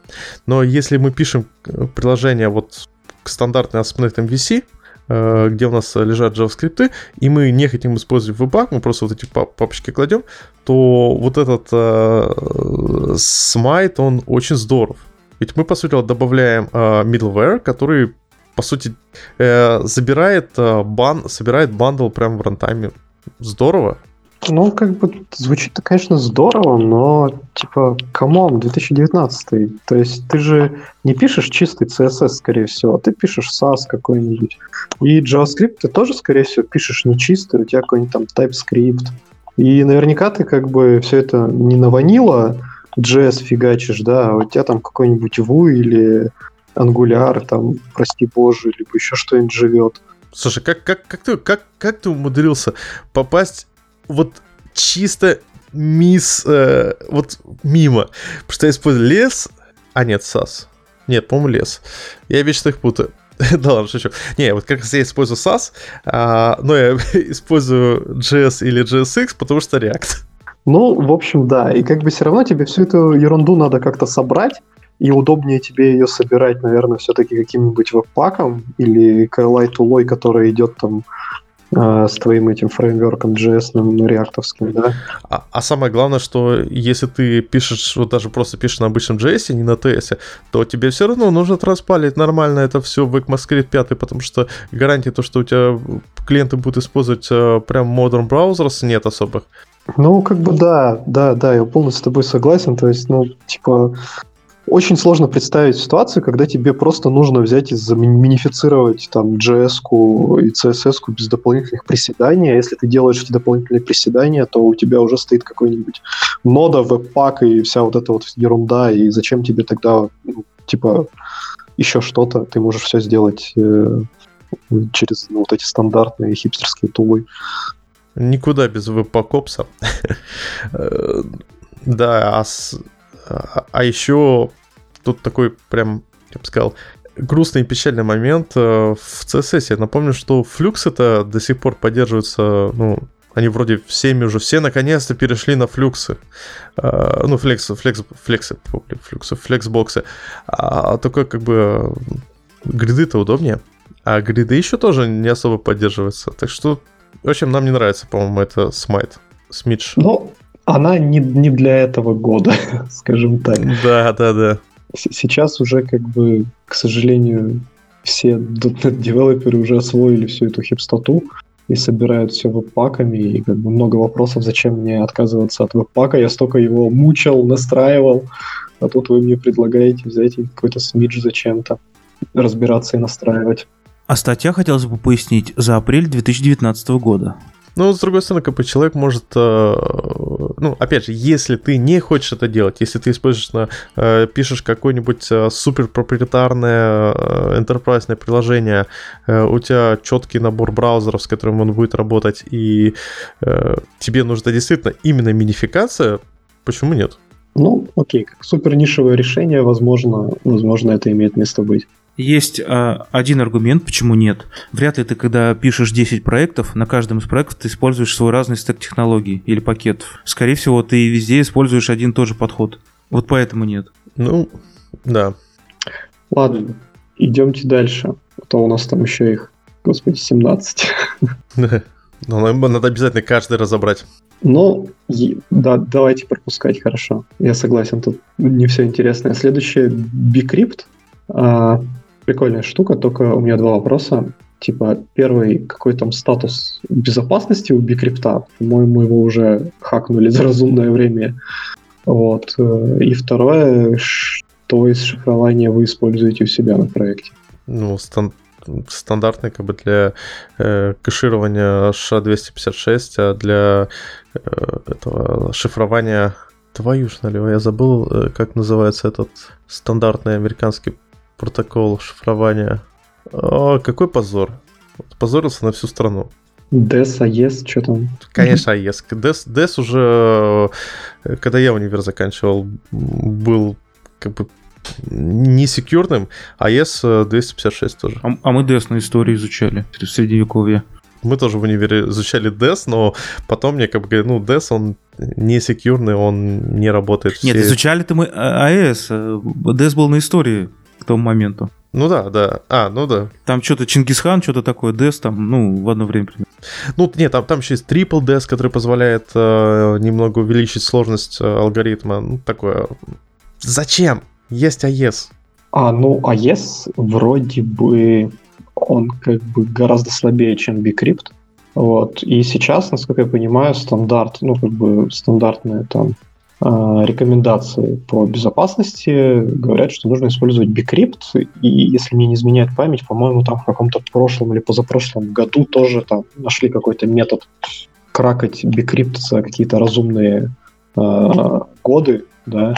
B: Но если мы пишем э, приложение вот к стандартной ASP.NET MVC, э, где у нас лежат JavaScript, и мы не хотим использовать веб-пак, мы просто вот эти пап- папочки кладем, то вот этот э, смайт, он очень здоров. Ведь мы, по сути, вот добавляем э, middleware, который, по сути, э, забирает э, бан, собирает bundle прямо в runtime е. Здорово.
C: Ну, как бы звучит-то, конечно, здорово, но, типа, come on, 2019 То есть ты же не пишешь чистый CSS, скорее всего, а ты пишешь SASS какой-нибудь. И JavaScript ты тоже, скорее всего, пишешь не чистый, у тебя какой-нибудь там TypeScript. И наверняка ты как бы все это не на vanilla JS фигачишь, да, а у тебя там какой-нибудь Vue или Angular, там, прости боже, либо еще что-нибудь живет.
B: Слушай, как, как, как, ты, как, как ты умудрился попасть вот чисто мисс, э, вот мимо? Потому что я использую лес, а нет, SAS. Нет, по-моему, лес. Я вечно их путаю. да ладно, шучу. Не, вот как раз я использую SAS, а, но я использую JS или JSX, потому что React.
C: Ну, в общем, да. И как бы все равно тебе всю эту ерунду надо как-то собрать, и удобнее тебе ее собирать, наверное, все-таки каким-нибудь веб-паком или KLI тулой, который идет там с твоим этим фреймворком JS, ну, реактовским, да.
B: А, а самое главное, что если ты пишешь, вот даже просто пишешь на обычном JS, не на TS, то тебе все равно нужно транспалить нормально это все в ECMAScript 5, потому что гарантии то, что у тебя клиенты будут использовать э, прям Modern Browsers, нет особых.
C: Ну, как бы да, да, да, я полностью с тобой согласен. То есть, ну, типа, очень сложно представить ситуацию, когда тебе просто нужно взять и заминифицировать там JS-ку и CSS-ку без дополнительных приседаний. А если ты делаешь эти дополнительные приседания, то у тебя уже стоит какой-нибудь нода, веб-пак и вся вот эта вот ерунда. И зачем тебе тогда, ну, типа, еще что-то? Ты можешь все сделать э, через ну, вот эти стандартные хипстерские тулы.
B: Никуда без веб-покопса. Да, а, а еще тут такой прям, я бы сказал, грустный и печальный момент в CSS. Я напомню, что Flux это до сих пор поддерживается, ну, они вроде всеми уже, все наконец-то перешли на флюксы. Uh, ну, флексы, флекс, флексы, флюксы, флексбоксы. А только как бы гриды-то удобнее. А гриды еще тоже не особо поддерживаются. Так что, в общем, нам не нравится, по-моему, это смайт. Смидж.
C: Ну, она не, не для этого года, скажем так.
B: Да, да, да.
C: Сейчас уже, как бы, к сожалению, все .NET-девелоперы уже освоили всю эту хипстоту и собирают все веб-паками, и как бы много вопросов, зачем мне отказываться от веб-пака, я столько его мучил, настраивал, а тут вы мне предлагаете взять какой-то смидж зачем-то, разбираться и настраивать.
A: А статья, хотелось бы пояснить, за апрель 2019 года.
B: Ну, с другой стороны, как бы человек может, э, ну, опять же, если ты не хочешь это делать, если ты используешь, на, э, пишешь какое-нибудь э, супер проприетарное enterprise приложение, у тебя четкий набор браузеров, с которым он будет работать, и тебе нужна действительно именно минификация, почему нет?
C: Ну, окей, как супер нишевое решение, возможно, возможно, это имеет место быть.
A: Есть э, один аргумент, почему нет. Вряд ли ты, когда пишешь 10 проектов, на каждом из проектов ты используешь свой разный стек технологий или пакетов. Скорее всего, ты везде используешь один и тот же подход. Вот поэтому нет.
B: Ну, да.
C: Ладно, идемте дальше. А то у нас там еще их, господи, 17.
B: Но надо обязательно каждый разобрать.
C: Ну, да, давайте пропускать, хорошо. Я согласен, тут не все интересное. Следующее, Bcrypt. Прикольная штука, только у меня два вопроса. Типа, первый, какой там статус безопасности у Bcrypt? По-моему, его уже хакнули за разумное время. Вот. Э, и второе, что из шифрования вы используете у себя на проекте?
B: Ну, стан- стандартный как бы для э, кэширования SHA-256, а для э, этого шифрования твою ж налево, я забыл, э, как называется этот стандартный американский протокол шифрования. О, какой позор. Позорился на всю страну.
C: DES, AES, что там?
B: Конечно, AES. DES, DES уже, э, когда я универ заканчивал, был как бы не секьюрным, а AES 256 тоже.
A: А, а мы DES на истории изучали в средневековье.
B: Мы тоже в универе изучали DES, но потом мне как бы говорят, ну, DES, он не секьюрный, он не работает.
A: Нет, все... изучали-то мы AES. DES был на истории к тому моменту.
B: Ну да, да. А, ну да.
A: Там что-то Чингисхан, что-то такое, DES там, ну, в одно время примерно.
B: Ну, нет, там, там еще есть Triple DES, который позволяет э, немного увеличить сложность э, алгоритма. Ну, такое. Зачем? Есть AES.
C: А, ну, AES вроде бы он как бы гораздо слабее, чем Bcrypt. Вот. И сейчас, насколько я понимаю, стандарт, ну, как бы стандартные там рекомендации по безопасности говорят, что нужно использовать Bcrypt, и если мне не изменяет память, по-моему, там в каком-то прошлом или позапрошлом году тоже там нашли какой-то метод кракать Bcrypt за какие-то разумные э, годы, да,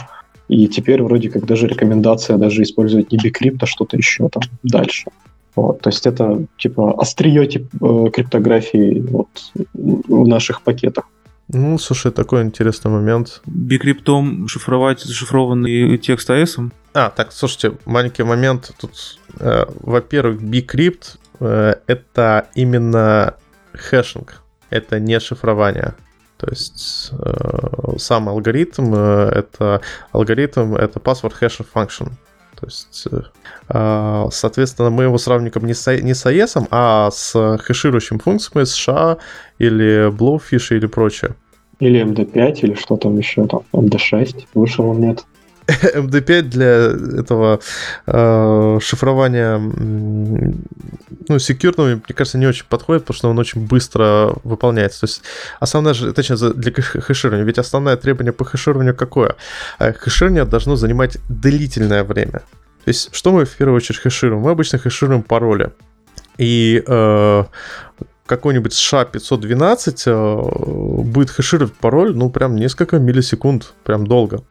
C: и теперь вроде как даже рекомендация даже использовать не Bcrypt, а что-то еще там дальше. Вот, то есть это типа острие тип, э, криптографии вот, в наших пакетах.
B: Ну, слушай, такой интересный момент.
A: Бикриптом шифровать зашифрованный текст AS?
B: А, так, слушайте, маленький момент. Тут, э, во-первых, Bcrypt э, это именно хэшинг, это не шифрование. То есть э, сам алгоритм э, это алгоритм это password hash function. То есть, э, соответственно, мы его сравниваем не с, не с AES, а с хэширующим функциями США или Blowfish или прочее.
C: Или MD5, или что там еще там, MD6, вышел он нет.
B: MD5 для этого э, шифрования ну, секьюрного, мне кажется, не очень подходит, потому что он очень быстро выполняется. То есть основная, точнее, для хэширования, ведь основное требование по хэшированию какое? Э, хэширование должно занимать длительное время. То есть что мы в первую очередь хэшируем? Мы обычно хэшируем пароли. И э, какой-нибудь SHA-512 э, будет хэшировать пароль, ну, прям несколько миллисекунд, прям долго.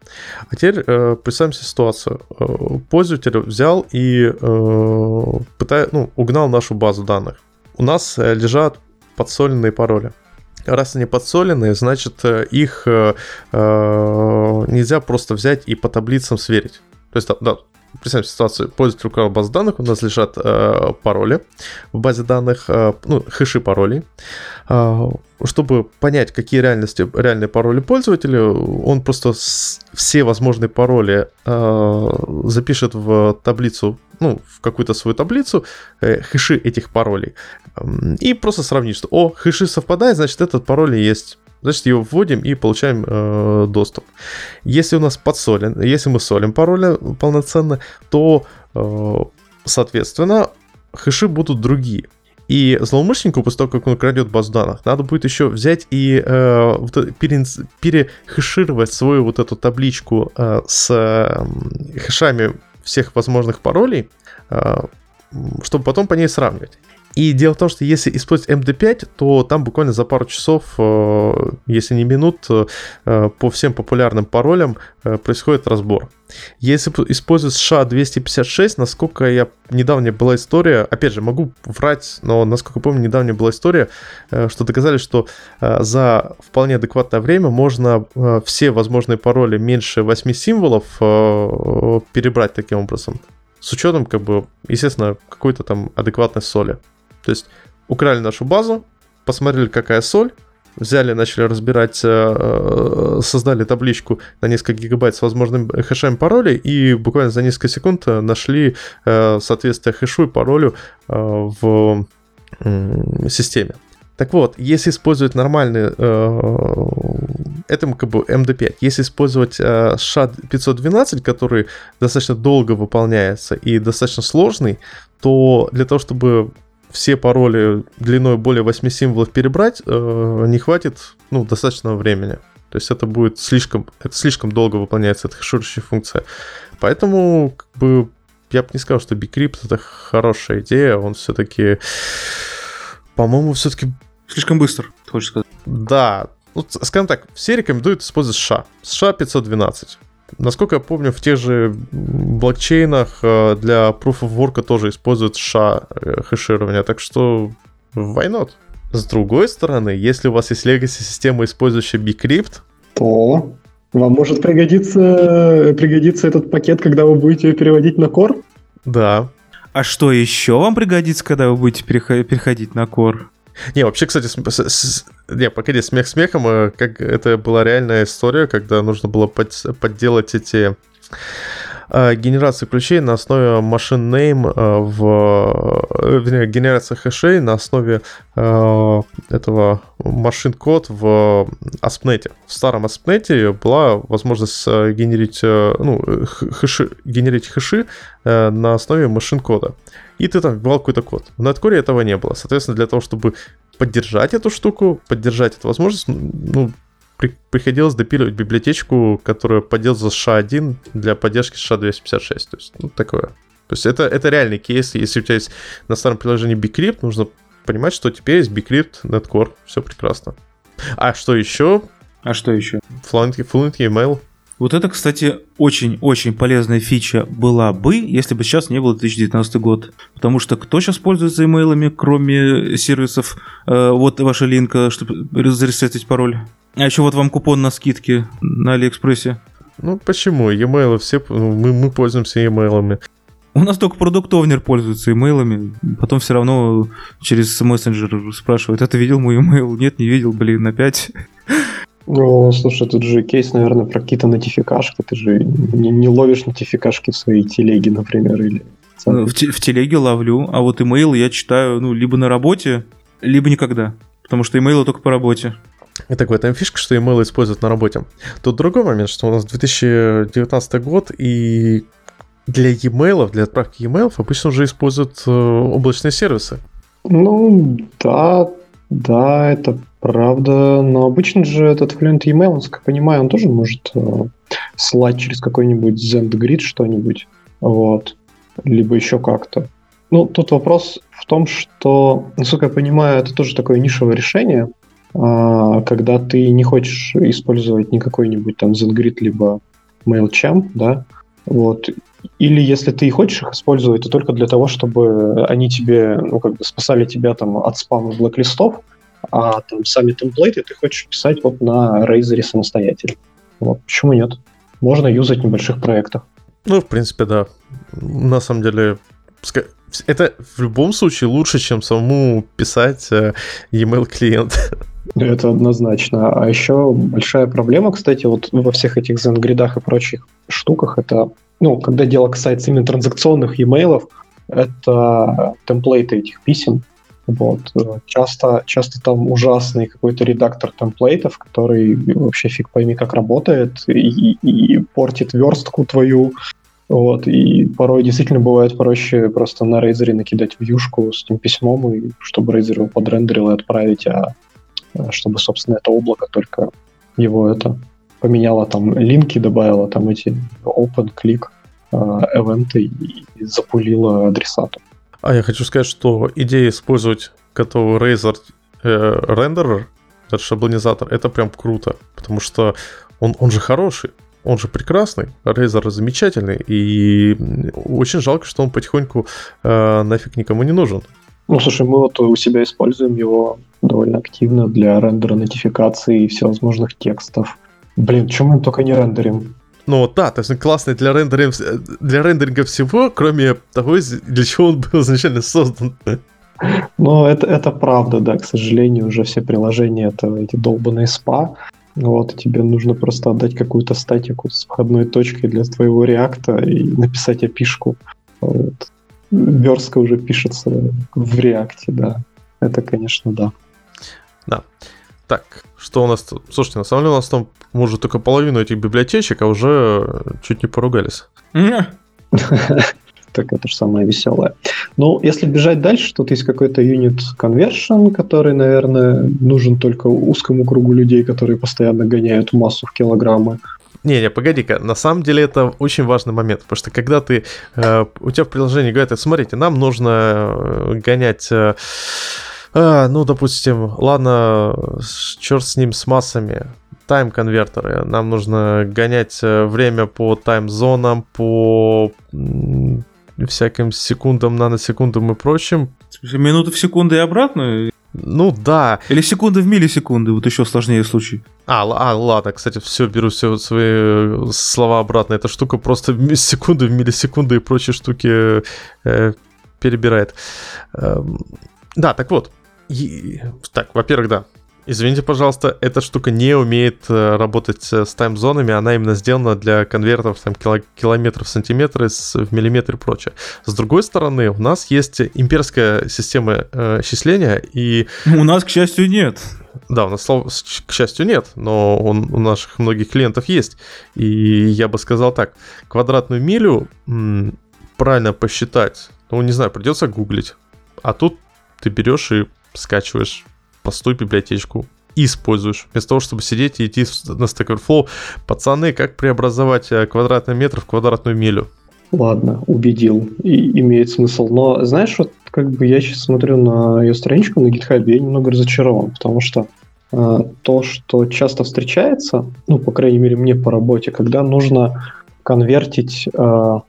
B: А теперь э, представим себе ситуацию. Э, пользователь взял и э, пытает, ну, угнал нашу базу данных. У нас э, лежат подсоленные пароли. Раз они подсоленные, значит, их э, нельзя просто взять и по таблицам сверить. То есть, да, представим ситуацию, пользователь руководит баз данных, у нас лежат э, пароли в базе данных, э, ну, хэши паролей. Э, чтобы понять, какие реальности, реальные пароли пользователя, он просто с, все возможные пароли э, запишет в таблицу, ну, в какую-то свою таблицу, э, хэши этих паролей. Э, и просто сравнить, что, о, хэши совпадает, значит, этот пароль есть Значит, его вводим и получаем э, доступ. Если у нас подсолен, если мы солим пароля полноценно, то, э, соответственно, хэши будут другие. И злоумышленнику, после того, как он крадет базу данных, надо будет еще взять и э, пере, перехэшировать свою вот эту табличку э, с э, хэшами всех возможных паролей, э, чтобы потом по ней сравнивать. И дело в том, что если использовать MD5, то там буквально за пару часов, э, если не минут, э, по всем популярным паролям э, происходит разбор. Если использовать SHA-256, насколько я... Недавняя была история, опять же, могу врать, но насколько помню, недавняя была история, что доказали, что за вполне адекватное время можно все возможные пароли меньше 8 символов перебрать таким образом. С учетом, как бы, естественно, какой-то там адекватной соли. То есть украли нашу базу, посмотрели, какая соль, взяли, начали разбирать, э, э, создали табличку на несколько гигабайт с возможным хэшем паролей и буквально за несколько секунд э, нашли соответствие хэшу и паролю в системе. Так вот, если использовать нормальный, это как бы MD5, если использовать SHA-512, который достаточно долго выполняется и достаточно сложный, то для того, чтобы все пароли длиной более 8 символов перебрать, э, не хватит ну, достаточного времени. То есть это будет слишком, это слишком долго выполняется эта хэширующая функция. Поэтому, как бы, я бы не сказал, что Bcrypt это хорошая идея, он все-таки, по-моему, все-таки...
A: Слишком быстро, ты хочешь сказать.
B: Да, ну, скажем так, все рекомендуют использовать США. США 512. Насколько я помню, в тех же блокчейнах э, для Proof of Work тоже используют США э, хэширование, так что why not? С другой стороны, если у вас есть legacy система, использующая Bcrypt,
C: то вам может пригодиться, пригодиться этот пакет, когда вы будете переводить на Core?
B: Да.
A: А что еще вам пригодится, когда вы будете переходить на Core?
B: Не, вообще, кстати, с, с, с, не, погоди, смех смехом, э, как это была реальная история, когда нужно было под, подделать эти э, генерации ключей на основе машин name э, в вернее, генерация хэшей на основе э, этого машин код в ASP.NET. В старом ASP.NET была возможность генерить, ну, хэши, генерить хэши на основе машин кода. И ты там вбивал какой-то код. В Netcore этого не было. Соответственно, для того, чтобы поддержать эту штуку, поддержать эту возможность, ну, при, приходилось допиливать библиотечку, которая поддерживала SHA-1 для поддержки SHA-256. То есть, ну, такое. То есть это, это реальный кейс. Если у тебя есть на старом приложении Bcrypt, нужно понимать, что теперь есть Bcrypt, Netcore. Все прекрасно. А что еще?
A: А что еще?
B: Fluently, Fluently Email.
A: Вот это, кстати, очень-очень полезная фича была бы, если бы сейчас не был 2019 год. Потому что кто сейчас пользуется имейлами, кроме сервисов, э, вот ваша линка, чтобы заресетить пароль. А еще вот вам купон на скидки на Алиэкспрессе.
B: Ну почему? E-mail все, ну, мы, мы пользуемся e-mailами.
A: У нас только продукт овнер пользуется имейлами, потом все равно через мессенджер спрашивают, это видел мой имейл? Нет, не видел, блин, опять.
C: Ну, слушай, тут же кейс, наверное, про какие-то нотификашки. Ты же не, не ловишь нотификашки в своей телеге, например, или...
A: В, в телеге ловлю, а вот имейл я читаю, ну, либо на работе, либо никогда. Потому что имейлы только по работе.
B: И так в этом фишка, что email используют на работе. Тут другой момент, что у нас 2019 год, и для e-mail, для отправки e-mail обычно уже используют э, облачные сервисы.
C: Ну, да, да, это правда. Но обычно же этот Fluent Email, насколько я понимаю, он тоже может э, слать через какой-нибудь ZendGrid что-нибудь. Вот. Либо еще как-то. Ну, тут вопрос в том, что, насколько я понимаю, это тоже такое нишевое решение, э, когда ты не хочешь использовать ни какой-нибудь там ZendGrid, либо MailChimp, да, вот, или если ты хочешь их использовать, то только для того, чтобы они тебе, ну, как бы спасали тебя там от спама блэк-листов, а там сами темплейты ты хочешь писать вот на Razer самостоятельно. Вот, почему нет? Можно юзать в небольших проектах.
B: Ну, в принципе, да. На самом деле, это в любом случае лучше, чем самому писать э, e-mail клиент.
C: Это однозначно. А еще большая проблема, кстати, вот во всех этих зенгридах и прочих штуках, это, ну, когда дело касается именно транзакционных e-mail, это темплейты этих писем. Вот. Часто, часто там ужасный какой-то редактор темплейтов, который вообще фиг пойми как работает и, и, портит верстку твою. Вот. И порой действительно бывает проще просто на Razer накидать вьюшку с этим письмом, и чтобы Razer его подрендерил и отправить, а чтобы, собственно, это облако только его это поменяло там линки, добавило там эти open, click, эвенты и запулило адресату.
B: А я хочу сказать, что идея использовать готовый Razer э, рендерер, этот шаблонизатор, это прям круто, потому что он, он же хороший, он же прекрасный, Razer замечательный, и очень жалко, что он потихоньку э, нафиг никому не нужен.
C: Ну, слушай, мы вот у себя используем его довольно активно для рендера нотификаций и всевозможных текстов. Блин, чем мы только не рендерим?
B: Ну вот да, то есть он классный для рендеринга, для рендеринга всего, кроме того, для чего он был изначально создан.
C: Ну, это, это правда, да, к сожалению, уже все приложения это эти долбанные спа. Вот, тебе нужно просто отдать какую-то статику с входной точкой для твоего реакта и написать опишку. Вот. Верстка уже пишется в реакте, да. Это, конечно, да.
B: Да. Так, что у нас тут? Слушайте, на самом деле у нас там, может, только половину этих библиотечек, а уже чуть не поругались.
C: так это же самое веселое. Ну, если бежать дальше, тут есть какой-то unit conversion, который, наверное, нужен только узкому кругу людей, которые постоянно гоняют массу в килограммы.
B: Не, не, погоди-ка, на самом деле это очень важный момент, потому что когда ты, э, у тебя в приложении говорят, смотрите, нам нужно э, гонять, э, э, ну, допустим, ладно, черт с ним, с массами, тайм-конвертеры, нам нужно гонять э, время по тайм-зонам, по всяким секундам, наносекундам и прочим.
A: Минуты в секунды и обратно?
B: Ну да.
A: Или секунды в миллисекунды, вот еще сложнее случай.
B: А, а ладно, кстати, все, беру все свои э, слова обратно. Эта штука просто секунды в миллисекунды и прочие штуки э, перебирает. Э, да, так вот. И, так, во-первых, да, Извините, пожалуйста, эта штука не умеет э, работать с таймзонами, она именно сделана для конвертов там, кило- километров, сантиметры с, в миллиметр и прочее. С другой стороны, у нас есть имперская система э, счисления, и...
A: У нас, к счастью, нет.
B: Да, у нас, к счастью, нет, но он, у наших многих клиентов есть. И я бы сказал так, квадратную милю м- правильно посчитать, ну, не знаю, придется гуглить. А тут ты берешь и скачиваешь простую библиотечку и используешь. Вместо того, чтобы сидеть и идти на Stack Overflow. Пацаны, как преобразовать э, квадратный метр в квадратную милю?
C: Ладно, убедил. И имеет смысл. Но знаешь, вот как бы я сейчас смотрю на ее страничку на GitHub, я немного разочарован, потому что э, то, что часто встречается, ну, по крайней мере, мне по работе, когда нужно конвертить э,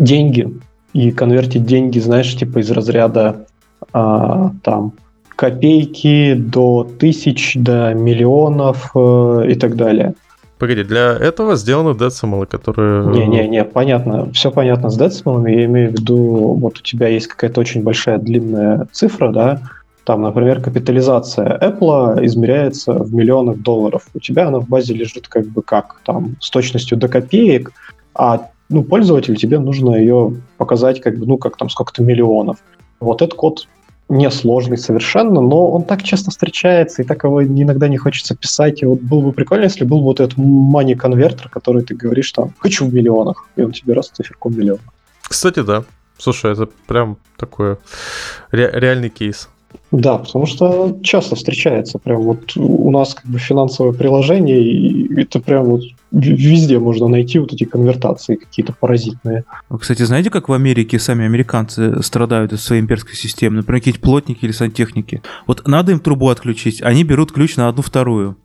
C: деньги, и конвертить деньги, знаешь, типа из разряда э, там копейки до тысяч, до миллионов э, и так далее.
B: Погоди, для этого сделаны децималы, которые...
C: Не-не-не, понятно, все понятно с децималами, я имею в виду, вот у тебя есть какая-то очень большая длинная цифра, да, там, например, капитализация Apple измеряется в миллионах долларов. У тебя она в базе лежит как бы как, там, с точностью до копеек, а ну, пользователю тебе нужно ее показать как бы, ну, как там сколько-то миллионов. Вот этот код несложный совершенно, но он так часто встречается, и так его иногда не хочется писать. И вот было бы прикольно, если был бы вот этот money конвертер, который ты говоришь там «хочу в миллионах», и он тебе раз циферку в миллион.
B: Кстати, да. Слушай, это прям такой ре- реальный кейс.
C: Да, потому что часто встречается. Прям вот у нас как бы финансовое приложение, и это прям вот везде можно найти вот эти конвертации какие-то паразитные.
A: Кстати, знаете, как в Америке сами американцы страдают из своей имперской системы? Например, какие-то плотники или сантехники. Вот надо им трубу отключить, они берут ключ на одну вторую.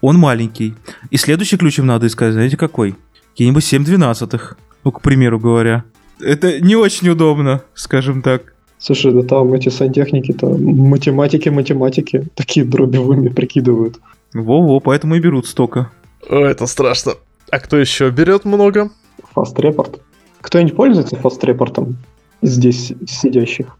A: Он маленький. И следующий ключ им надо искать, знаете, какой? Какие-нибудь 7 двенадцатых, ну, к примеру говоря. Это не очень удобно, скажем так.
C: Слушай, да там эти сантехники-то математики-математики такие дробевыми прикидывают.
A: Во-во, поэтому и берут столько.
B: О, это страшно. А кто еще берет много?
C: Fast Report. Кто-нибудь пользуется Fast Report здесь сидящих?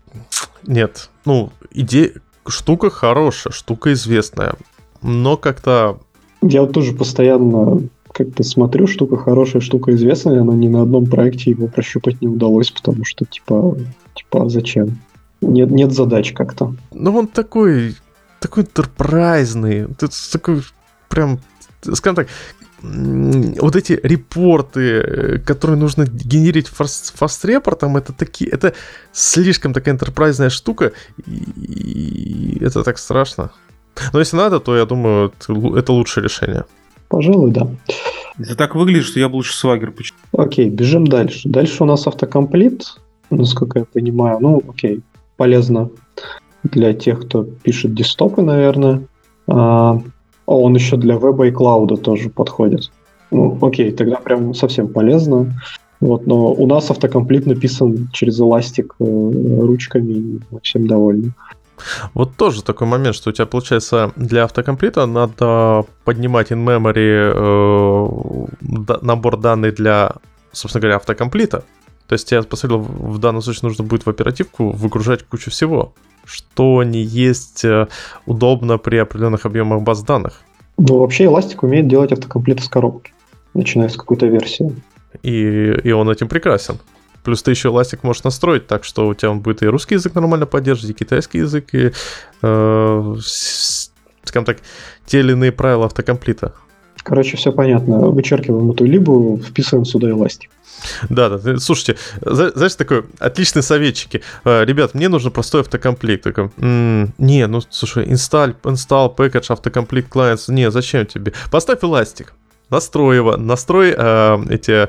B: Нет. Ну, идея, штука хорошая, штука известная. Но как-то...
C: Я вот тоже постоянно как-то смотрю, штука хорошая, штука известная, но ни на одном проекте его прощупать не удалось, потому что, типа, Типа, а зачем? Нет, нет задач как-то.
B: Ну, он такой, такой интерпрайзный, такой прям, скажем так, вот эти репорты, которые нужно генерить фаст-репортом, это такие, это слишком такая интерпрайзная штука, и это так страшно. Но если надо, то я думаю, это лучшее решение.
C: Пожалуй, да.
A: Это так выглядит, что я бы лучше свагер почитал.
C: Окей, бежим дальше. Дальше у нас автокомплит насколько я понимаю. Ну, окей, полезно для тех, кто пишет десктопы, наверное. А, он еще для веба и клауда тоже подходит. Ну, окей, тогда прям совсем полезно. Вот, но у нас автокомплит написан через эластик э, ручками, и мы всем довольны.
B: Вот тоже такой момент, что у тебя, получается, для автокомплита надо поднимать in-memory э, набор данных для, собственно говоря, автокомплита. То есть я посмотрел, в данном случае нужно будет в оперативку выгружать кучу всего, что не есть э, удобно при определенных объемах баз данных.
C: Ну, вообще Elastic умеет делать автокомплит из коробки, начиная с какой-то версии.
B: И, и он этим прекрасен. Плюс ты еще Elastic можешь настроить так, что у тебя он будет и русский язык нормально поддерживать, и китайский язык, и, э, скажем так, те или иные правила автокомплита.
C: Короче, все понятно. Вычеркиваем эту либу, вписываем сюда эластик.
B: Да, да. Слушайте, знаешь, такой отличные советчики. Э, ребят, мне нужен простой автокомплект. Такой, м-м, не, ну слушай, install, install package автокомплект clients. Не, зачем тебе? Поставь эластик. Настрой его, настрой э, эти...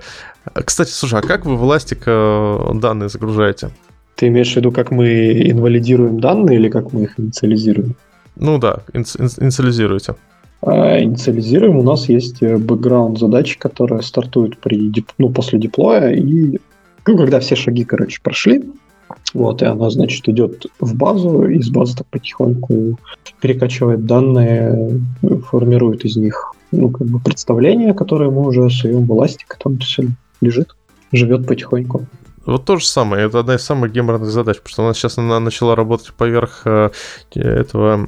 B: Кстати, слушай, а как вы в эластик э, данные загружаете?
C: Ты имеешь в виду, как мы инвалидируем данные или как мы их инициализируем?
B: Ну да, инициализируете.
C: А, инициализируем. У нас есть э, бэкграунд задачи, которая стартует при, ну, после деплоя, и ну, когда все шаги, короче, прошли, вот, и она, значит, идет в базу, из базы так потихоньку перекачивает данные, формирует из них, ну, как бы представление, которое мы уже суем в эластик, там все лежит, живет потихоньку.
B: Вот то же самое, это одна из самых геморных задач, потому что у нас сейчас она начала работать поверх э, этого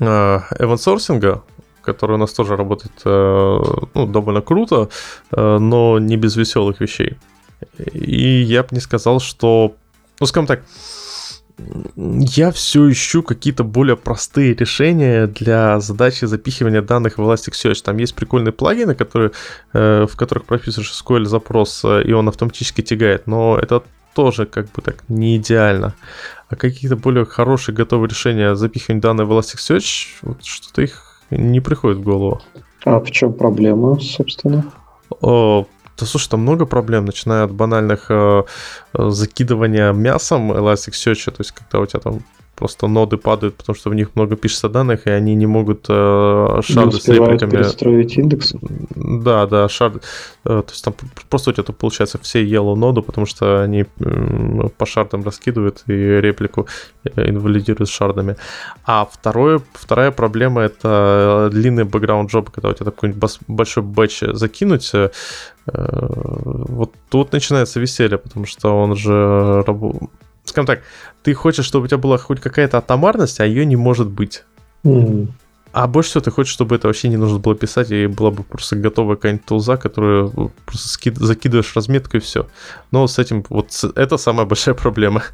B: эвансорсинга, который у нас тоже работает э, ну, довольно круто, э, но не без веселых вещей. И я бы не сказал, что, ну, скажем так, я все ищу какие-то более простые решения для задачи запихивания данных в Elasticsearch. Там есть прикольные плагины, которые, э, в которых прописываешь SQL запрос, и он автоматически тягает, но это тоже как бы так не идеально. А какие-то более хорошие готовые решения запихивания данных в Elasticsearch, вот что-то их не приходит в голову.
C: А в чем проблема, собственно?
B: О, да слушай, там много проблем, начиная от банальных э, э закидывания мясом Elasticsearch, то есть когда у тебя там просто ноды падают, потому что в них много пишется данных, и они не могут э, шарды
C: с репликами... перестроить индекс?
B: Да, да, шарды... Э, то есть там просто у тебя тут получается все yellow ноды, потому что они э, по шардам раскидывают и реплику э, инвалидируют шардами. А второе, вторая проблема — это длинный бэкграунд джоб, когда у тебя такой большой бэч закинуть, э, вот тут начинается веселье, потому что он же скажем так, ты хочешь, чтобы у тебя была хоть какая-то атомарность, а ее не может быть. Mm. А больше всего ты хочешь, чтобы это вообще не нужно было писать, и была бы просто готовая какая-нибудь тулза, которую просто скид... закидываешь разметку и все. Но с этим вот это самая большая проблема.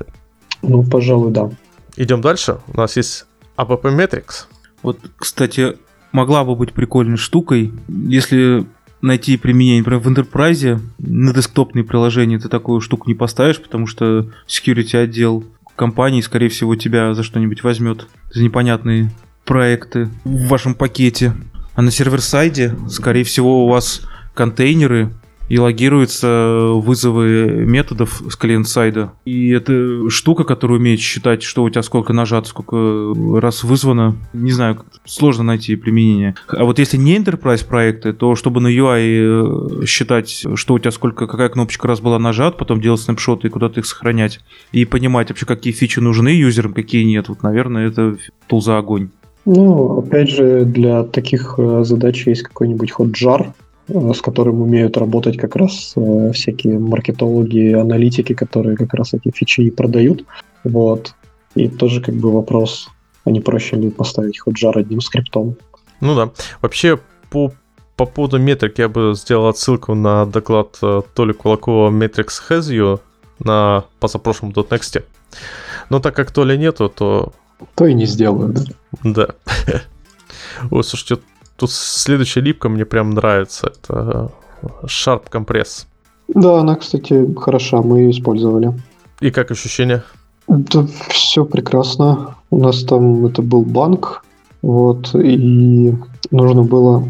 C: Ну, пожалуй, да.
B: Идем дальше. У нас есть APP Metrics.
A: Вот, кстати, могла бы быть прикольной штукой, если найти применение, например, в Enterprise на десктопные приложения ты такую штуку не поставишь, потому что security отдел компании, скорее всего, тебя за что-нибудь возьмет за непонятные проекты в вашем пакете. А на сервер-сайде, скорее всего, у вас контейнеры, и логируются вызовы методов с клиент-сайда. И это штука, которая умеет считать, что у тебя сколько нажато, сколько раз вызвано. Не знаю, сложно найти применение. А вот если не enterprise проекты, то чтобы на UI э, считать, что у тебя сколько, какая кнопочка раз была нажата, потом делать снапшоты и куда-то их сохранять, и понимать вообще, какие фичи нужны юзерам, какие нет, вот, наверное, это тул за огонь.
C: Ну, опять же, для таких э, задач есть какой-нибудь Э, с которым умеют работать как раз э, всякие маркетологи, аналитики, которые как раз эти фичи и продают. Вот. И тоже как бы вопрос, а не проще ли поставить хоть жар одним скриптом?
B: Ну да. Вообще, по, по поводу метрик я бы сделал отсылку на доклад э, Толи Кулакова Metrics Has You на позапрошлом .next. Но так как Толи нету, то...
C: То и не сделаю, да?
B: Да. Ой, слушайте, Тут следующая липка мне прям нравится. Это Sharp компресс.
C: Да, она, кстати, хороша, мы ее использовали.
B: И как ощущения?
C: Да, все прекрасно. У нас там это был банк, вот, и нужно было,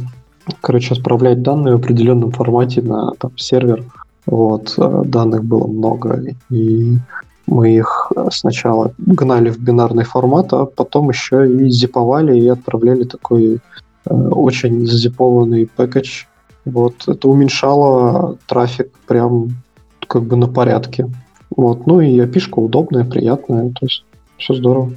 C: короче, отправлять данные в определенном формате на там, сервер. Вот, а данных было много, и мы их сначала гнали в бинарный формат, а потом еще и зиповали и отправляли такой Э, очень зазипованный пэкэдж. Вот, это уменьшало трафик прям как бы на порядке. Вот, ну и опишка удобная, приятная, то есть все здорово.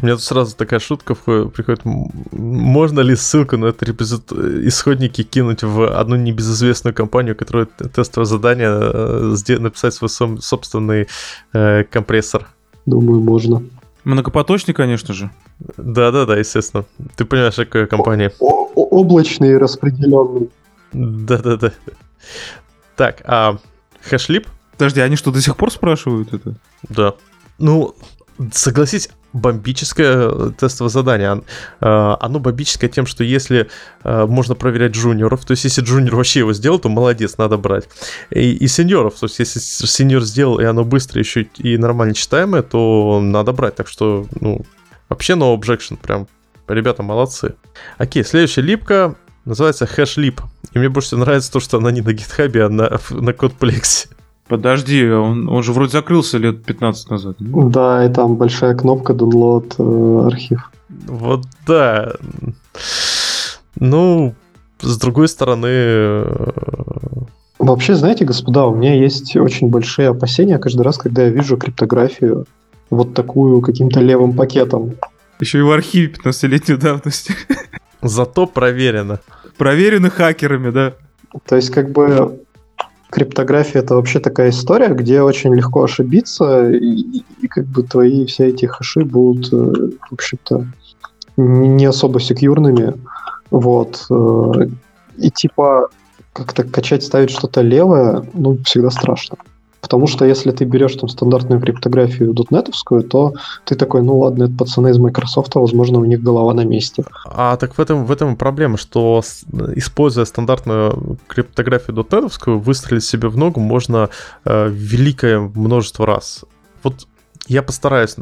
B: У меня тут сразу такая шутка приходит. Можно ли ссылку на это репозит... исходники кинуть в одну небезызвестную компанию, которая тестовое задание э, написать свой собственный э, компрессор?
C: Думаю, можно.
A: Многопоточный, конечно же.
B: Да-да-да, естественно. Ты понимаешь, какая компания.
C: О- облачный распределенный.
B: Да-да-да. Так, а хэшлип?
A: Подожди, они что, до сих пор спрашивают это?
B: Да. Ну, согласись, бомбическое тестовое задание. Оно бомбическое тем, что если можно проверять джуниоров, то есть если джуниор вообще его сделал, то молодец, надо брать. И, и сеньоров, то есть если сеньор сделал, и оно быстро еще и нормально читаемое, то надо брать. Так что, ну, вообще no objection, прям ребята молодцы. Окей, следующая липка называется HashLib. И мне больше всего нравится то, что она не на гитхабе, а на, на CodePlex.
A: Подожди, он, он же вроде закрылся лет 15 назад.
C: Да, и там большая кнопка download э, архив.
B: Вот да. Ну, с другой стороны... Э,
C: Вообще, знаете, господа, у меня есть очень большие опасения каждый раз, когда я вижу криптографию вот такую каким-то левым пакетом.
A: Еще и в архиве 15-летней давности.
B: Зато проверено.
A: Проверено хакерами, да.
C: То есть, как бы, криптография это вообще такая история, где очень легко ошибиться, и, и как бы твои все эти хэши будут, э, в общем-то, не особо секьюрными. Вот. Э, и типа как-то качать, ставить что-то левое, ну, всегда страшно. Потому что если ты берешь там стандартную криптографию дотнетовскую, то ты такой, ну ладно, это пацаны из Microsoft, возможно, у них голова на месте.
B: А так в этом, в этом проблема, что используя стандартную криптографию дотнетовскую, выстрелить себе в ногу можно э, великое множество раз. Вот я постараюсь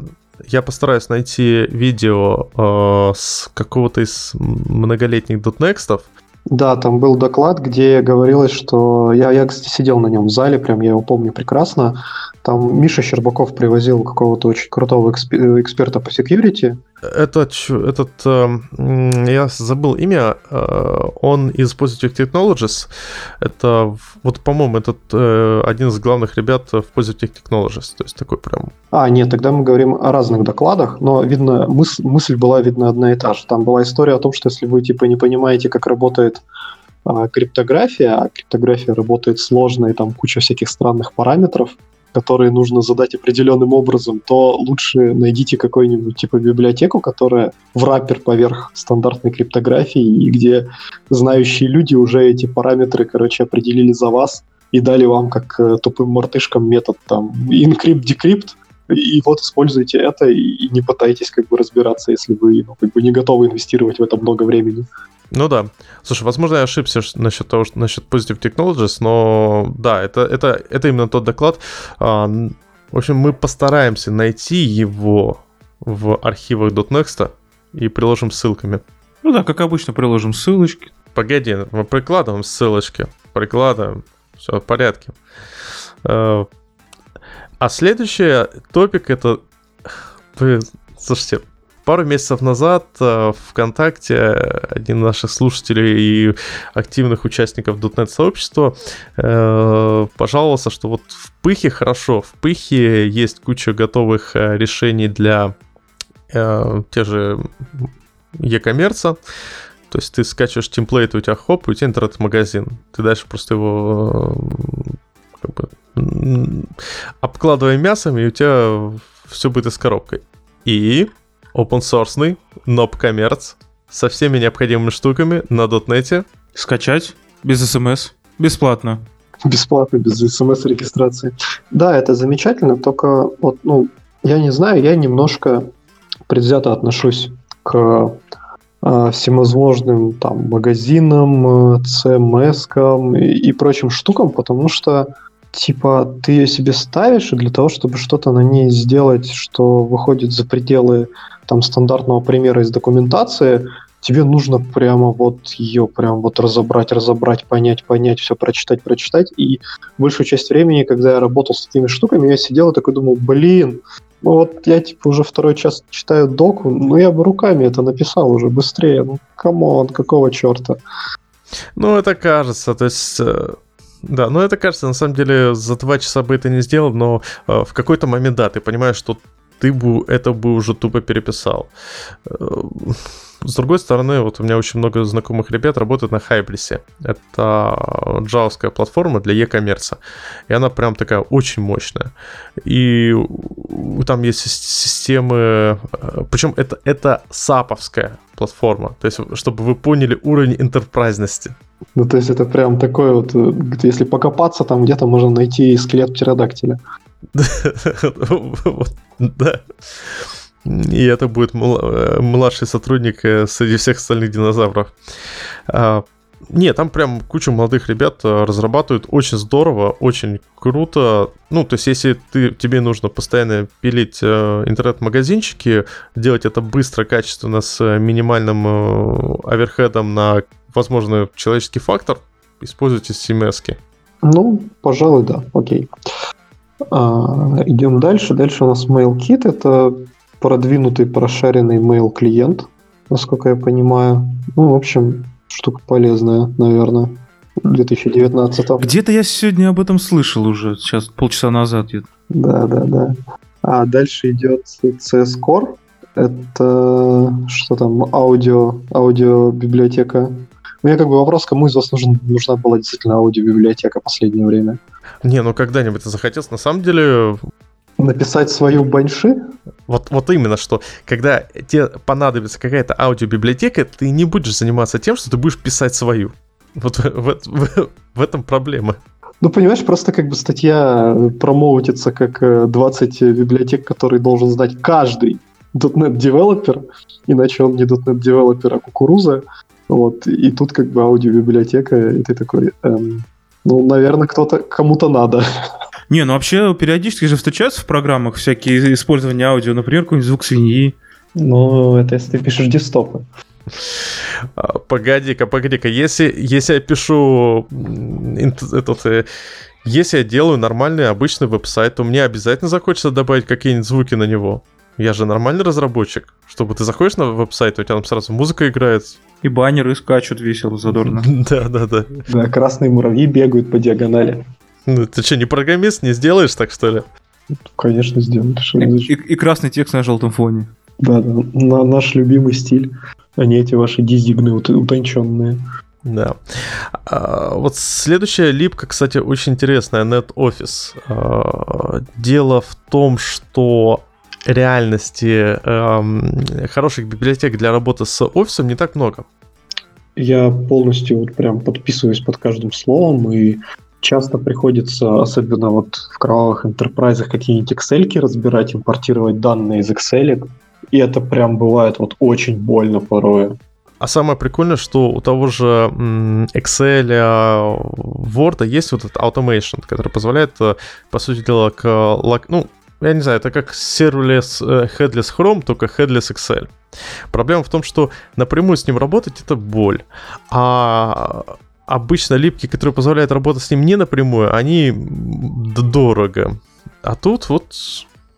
B: я постараюсь найти видео э, с какого-то из многолетних дотнекстов,
C: да, там был доклад, где говорилось, что я, я, кстати, сидел на нем в зале, прям я его помню прекрасно. Там Миша Щербаков привозил какого-то очень крутого эксперта по security.
B: Этот, этот э, я забыл имя, э, он из Positive Technologies. Это, вот, по-моему, этот э, один из главных ребят в Positive Technologies. То есть такой прям...
C: А, нет, тогда мы говорим о разных докладах, но, видно, мыс- мысль была, видно, одна и та же. Там была история о том, что если вы, типа, не понимаете, как работает а, криптография, а криптография работает сложно, и там куча всяких странных параметров, которые нужно задать определенным образом, то лучше найдите какую-нибудь типа библиотеку, которая в раппер поверх стандартной криптографии, и где знающие люди уже эти параметры, короче, определили за вас и дали вам как э, тупым мартышкам метод там encrypt-decrypt, и вот используйте это и, не пытайтесь как бы разбираться, если вы ну, как бы не готовы инвестировать в это много времени.
B: Ну да. Слушай, возможно, я ошибся насчет того, что насчет Positive Technologies, но да, это, это, это именно тот доклад. А, в общем, мы постараемся найти его в архивах .next и приложим ссылками.
A: Ну да, как обычно, приложим ссылочки.
B: Погоди, мы прикладываем ссылочки. Прикладываем. Все в порядке. А, а следующий топик это... Вы, слушайте, Пару месяцев назад э, ВКонтакте один из наших слушателей и активных участников .NET сообщества э, пожаловался, что вот в Пыхе хорошо, в Пыхе есть куча готовых э, решений для э, те же e-коммерца, то есть ты скачиваешь темплейт, у тебя хоп, у тебя интернет-магазин. Ты дальше просто его э, как бы, обкладывай мясом, и у тебя все будет из коробкой. И open source, ноб коммерц, со всеми необходимыми штуками на дотнете.
A: Скачать без смс, бесплатно.
C: Бесплатно, без смс-регистрации. Да, это замечательно, только вот, ну, я не знаю, я немножко предвзято отношусь к э, всевозможным там магазинам, CMS и, и прочим штукам, потому что типа ты ее себе ставишь, для того, чтобы что-то на ней сделать, что выходит за пределы там стандартного примера из документации, тебе нужно прямо вот ее прям вот разобрать, разобрать, понять, понять, все прочитать, прочитать. И большую часть времени, когда я работал с такими штуками, я сидел и такой думал, блин, ну вот я типа уже второй час читаю доку, ну я бы руками это написал уже быстрее. Ну, come on, какого черта?
B: Ну, это кажется, то есть э, да, но это кажется, на самом деле, за два часа бы это не сделал, но э, в какой-то момент, да, ты понимаешь, что ты бы это бы уже тупо переписал. Э, с другой стороны, вот у меня очень много знакомых ребят работают на Хайблисе. Это джавская платформа для e-коммерца. И она прям такая очень мощная. И там есть системы... Э, Причем это, это саповская платформа. То есть, чтобы вы поняли уровень интерпрайзности.
C: Ну, то есть это прям такой вот, э, если покопаться, там где-то можно найти скелет птеродактиля.
B: Да. И это будет э, младший сотрудник э, среди всех остальных динозавров. А, нет, там прям куча молодых ребят э, разрабатывают очень здорово, очень круто. Ну, то есть, если ты, тебе нужно постоянно пилить э, интернет-магазинчики, делать это быстро, качественно, с минимальным э, оверхедом на, возможно, человеческий фактор, используйте CMS. -ки.
C: Ну, пожалуй, да, окей. А, идем дальше. Дальше у нас MailKit. Это продвинутый, прошаренный mail клиент насколько я понимаю. Ну, в общем, штука полезная, наверное. 2019
A: Где-то я сегодня об этом слышал уже, сейчас полчаса назад.
C: Да, да, да. А дальше идет CS Core. Это что там, аудио, аудиобиблиотека. У меня как бы вопрос, кому из вас нужен, нужна была действительно аудиобиблиотека в последнее время?
B: Не, ну когда-нибудь захотелось. На самом деле,
C: написать свою баньши?
B: Вот, вот именно, что когда тебе понадобится какая-то аудиобиблиотека, ты не будешь заниматься тем, что ты будешь писать свою. Вот в, в, в, в этом проблема.
C: Ну, понимаешь, просто как бы статья промоутится как 20 э, библиотек, которые должен знать каждый .NET девелопер, иначе он не .NET девелопер, а кукуруза. Вот, и тут как бы аудиобиблиотека, и ты такой, эм, ну, наверное, кто-то, кому-то надо.
A: Не, ну вообще периодически же встречаются в программах всякие использования аудио, например, какой-нибудь звук свиньи.
C: Ну, это если ты пишешь десктопы.
B: А, погоди-ка, погоди-ка, если, если я пишу этот, э, если я делаю нормальный обычный веб-сайт, то мне обязательно захочется добавить какие-нибудь звуки на него. Я же нормальный разработчик. Чтобы ты заходишь на веб-сайт, у тебя там сразу музыка играет.
A: И баннеры скачут весело, задорно.
B: Да, да, да.
C: Да, красные муравьи бегают по диагонали.
B: Ну, ты что, не программист, не сделаешь так, что ли?
C: Конечно, сделаю.
A: И, и, и красный текст на желтом фоне.
C: Да, да. На наш любимый стиль, а не эти ваши дизигны утонченные.
B: Да. А, вот следующая липка, кстати, очень интересная, NetOffice. А, дело в том, что реальности эм, хороших библиотек для работы с офисом не так много.
C: Я полностью вот прям подписываюсь под каждым словом и часто приходится, особенно вот в кровавых интерпрайзах, какие-нибудь Excel разбирать, импортировать данные из Excel. И это прям бывает вот очень больно порой.
B: А самое прикольное, что у того же Excel, Word есть вот этот automation, который позволяет, э, по сути дела, к, ну, я не знаю, это как serverless э, headless Chrome, только headless Excel. Проблема в том, что напрямую с ним работать это боль. А обычно липки, которые позволяют работать с ним не напрямую, они дорого. А тут вот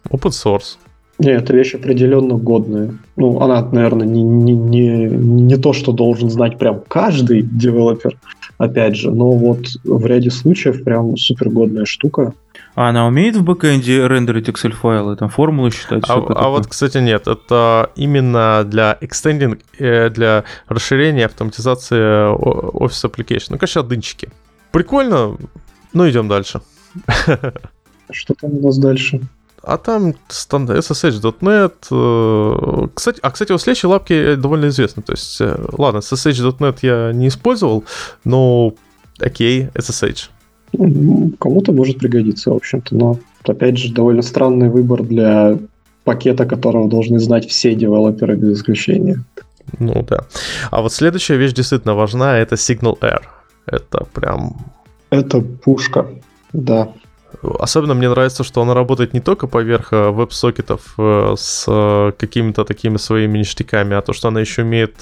B: open source.
C: Нет, это вещь определенно годная. Ну, она, наверное, не, не, не, не то, что должен знать прям каждый девелопер, опять же, но вот в ряде случаев прям супергодная штука.
A: А она умеет в бэкэнде рендерить Excel-файлы, там формулы считать?
B: А, а вот, кстати, нет. Это именно для extending, э, для расширения автоматизации Office Application. Ну, конечно, дынчики. Прикольно, ну идем дальше.
C: Что там у нас дальше?
B: А там SSH.NET. Э, кстати, а, кстати, у следующей лапки довольно известно. То есть, э, ладно, SSH.NET я не использовал, но окей, SSH.
C: Кому-то может пригодиться, в общем-то, но опять же довольно странный выбор для пакета, которого должны знать все девелоперы без исключения.
B: Ну да. А вот следующая вещь действительно важна, это Signal Air. Это прям...
C: Это пушка, да.
B: Особенно мне нравится, что она работает не только поверх э, веб-сокетов э, с э, какими-то такими своими ништяками, а то, что она еще умеет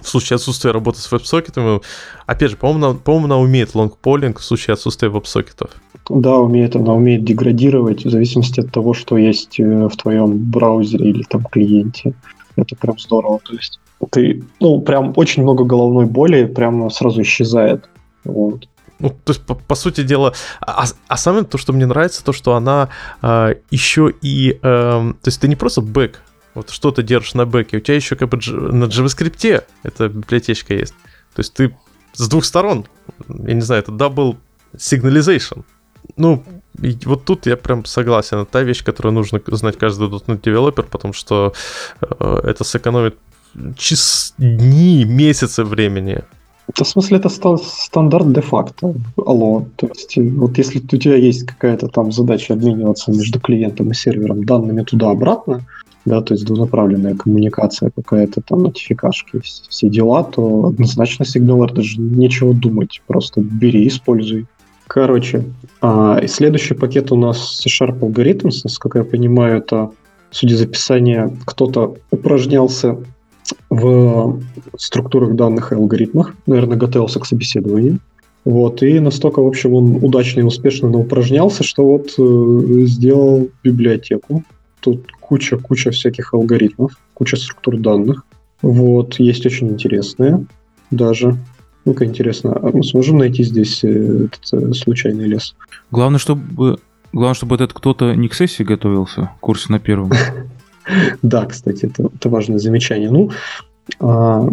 B: в случае отсутствия работы с веб-сокетами, опять же, по-моему, она, по она умеет лонгполинг в случае отсутствия веб-сокетов.
C: Да, умеет, она умеет деградировать в зависимости от того, что есть в твоем браузере или там клиенте. Это прям здорово. То есть ты, ну, прям очень много головной боли прям сразу исчезает. Вот.
B: Ну, то есть, по, по сути дела, а, а самое то, что мне нравится, то, что она э, еще и... Э, то есть ты не просто бэк, вот что ты держишь на бэке, у тебя еще как бы на JavaScript эта библиотечка есть. То есть ты с двух сторон, я не знаю, это double signalization. Ну, вот тут я прям согласен. Это та вещь, которую нужно знать каждый .NET девелопер, потому что э, это сэкономит час, дни, месяцы времени.
C: В смысле, это стандарт де-факто. Алло. То есть, вот если у тебя есть какая-то там задача обмениваться между клиентом и сервером данными туда-обратно, да, то есть двунаправленная коммуникация какая-то, там, нотификашки, все дела, то однозначно сигналер даже нечего думать, просто бери, используй. Короче, а, и следующий пакет у нас C-Sharp Algorithms, насколько я понимаю, это, судя из описания, кто-то упражнялся в структурах данных и алгоритмах, наверное, готовился к собеседованию. Вот, и настолько, в общем, он удачно и успешно упражнялся, что вот э, сделал библиотеку. Тут куча-куча всяких алгоритмов, куча структур данных. Вот, есть очень интересные даже. Ну-ка, интересно, а мы сможем найти здесь э, этот э, случайный лес?
A: Главное, чтобы, главное, чтобы этот кто-то не к сессии готовился, курсе на первом.
C: Да, кстати, это, это важное замечание. Ну, а,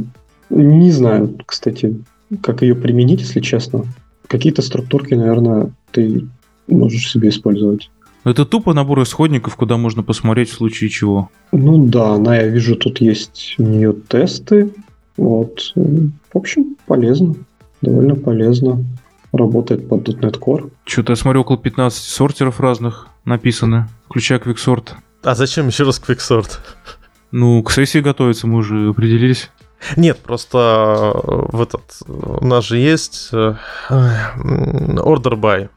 C: не знаю, кстати, как ее применить, если честно. Какие-то структурки, наверное, ты можешь себе использовать.
A: Это тупо набор исходников, куда можно посмотреть в случае чего.
C: Ну да, она, я вижу, тут есть у нее тесты. Вот. В общем, полезно. Довольно полезно. Работает под .NET Core.
A: Что-то я смотрю, около 15 сортеров разных написаны, включая QuickSort.
B: А зачем еще раз QuickSort?
A: Ну, к сессии готовиться мы уже определились.
B: Нет, просто э, в этот у нас же есть э, order by.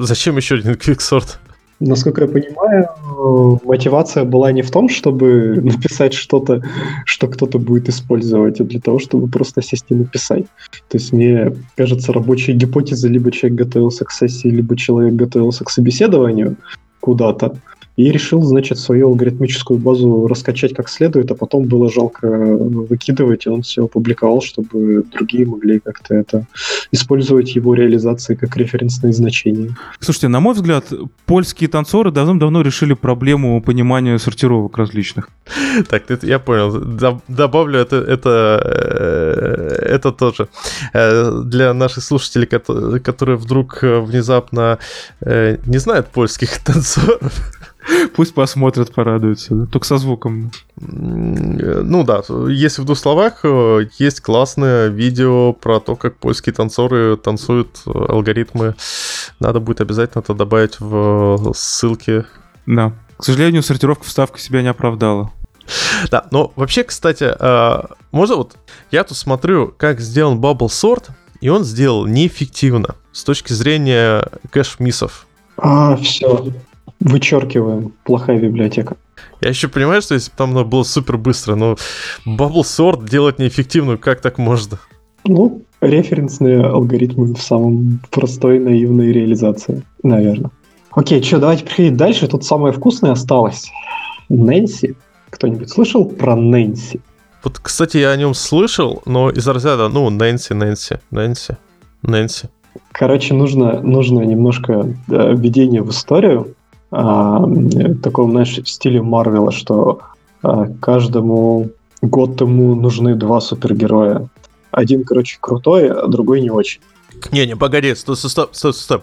B: Зачем еще один quicksort?
C: Насколько я понимаю, мотивация была не в том, чтобы написать что-то, что кто-то будет использовать, а для того, чтобы просто сесть и написать. То есть мне кажется, рабочая гипотеза, либо человек готовился к сессии, либо человек готовился к собеседованию куда-то, и решил, значит, свою алгоритмическую базу раскачать как следует, а потом было жалко выкидывать, и он все опубликовал, чтобы другие могли как-то это использовать его реализации как референсные значения.
A: Слушайте, на мой взгляд, польские танцоры давно-давно решили проблему понимания сортировок различных.
B: Так, я понял. Добавлю это, это, э, это тоже. Э, для наших слушателей, которые вдруг внезапно э, не знают польских танцоров,
A: Пусть посмотрят, порадуются. Да? Только со звуком.
B: Ну да, если в двух словах, э, есть классное видео про то, как польские танцоры танцуют э, алгоритмы. Надо будет обязательно это добавить в ссылки.
A: Да. К сожалению, сортировка вставка себя не оправдала.
B: Да, но вообще, кстати, э, можно вот... Я тут смотрю, как сделан Bubble Sort, и он сделал неэффективно с точки зрения кэш-миссов.
C: А, все. Вычеркиваем. Плохая библиотека.
B: Я еще понимаю, что если бы там было супер быстро, но Bubble Sort делать неэффективную, как так можно?
C: Ну, референсные алгоритмы в самом простой, наивной реализации, наверное. Окей, что, давайте переходить дальше. Тут самое вкусное осталось. Нэнси. Кто-нибудь слышал про Нэнси?
B: Вот, кстати, я о нем слышал, но из разряда, ну, Нэнси, Нэнси, Нэнси, Нэнси.
C: Короче, нужно, нужно немножко да, введение в историю а, таком, знаешь, в стиле Марвела, что а, каждому Готэmu нужны два супергероя. Один, короче, крутой, а другой не очень.
B: Не-не, погоди, стоп, стоп, стоп, стоп.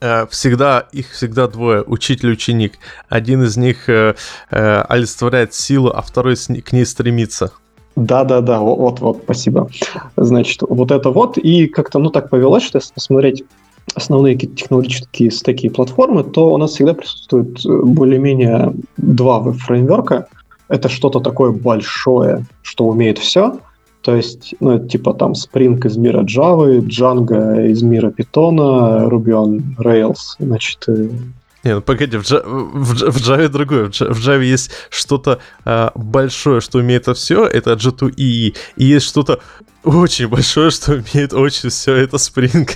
B: Э, всегда, их всегда двое, учитель ученик. Один из них э, э, олицетворяет силу, а второй к ней стремится.
C: Да-да-да, вот-вот, спасибо. Значит, вот это вот, и как-то, ну, так повелось, что если посмотреть основные технологические стеки и платформы, то у нас всегда присутствует э, более-менее два веб-фреймворка. Это что-то такое большое, что умеет все. То есть, ну, это типа там Spring из мира Java, Django из мира Python, Ruby on Rails, значит... Э,
B: не, ну погоди, в, Java, в, в Java другое. В Java есть что-то э, большое, что умеет все, это G2EE. И есть что-то очень большое, что умеет очень все, это Spring.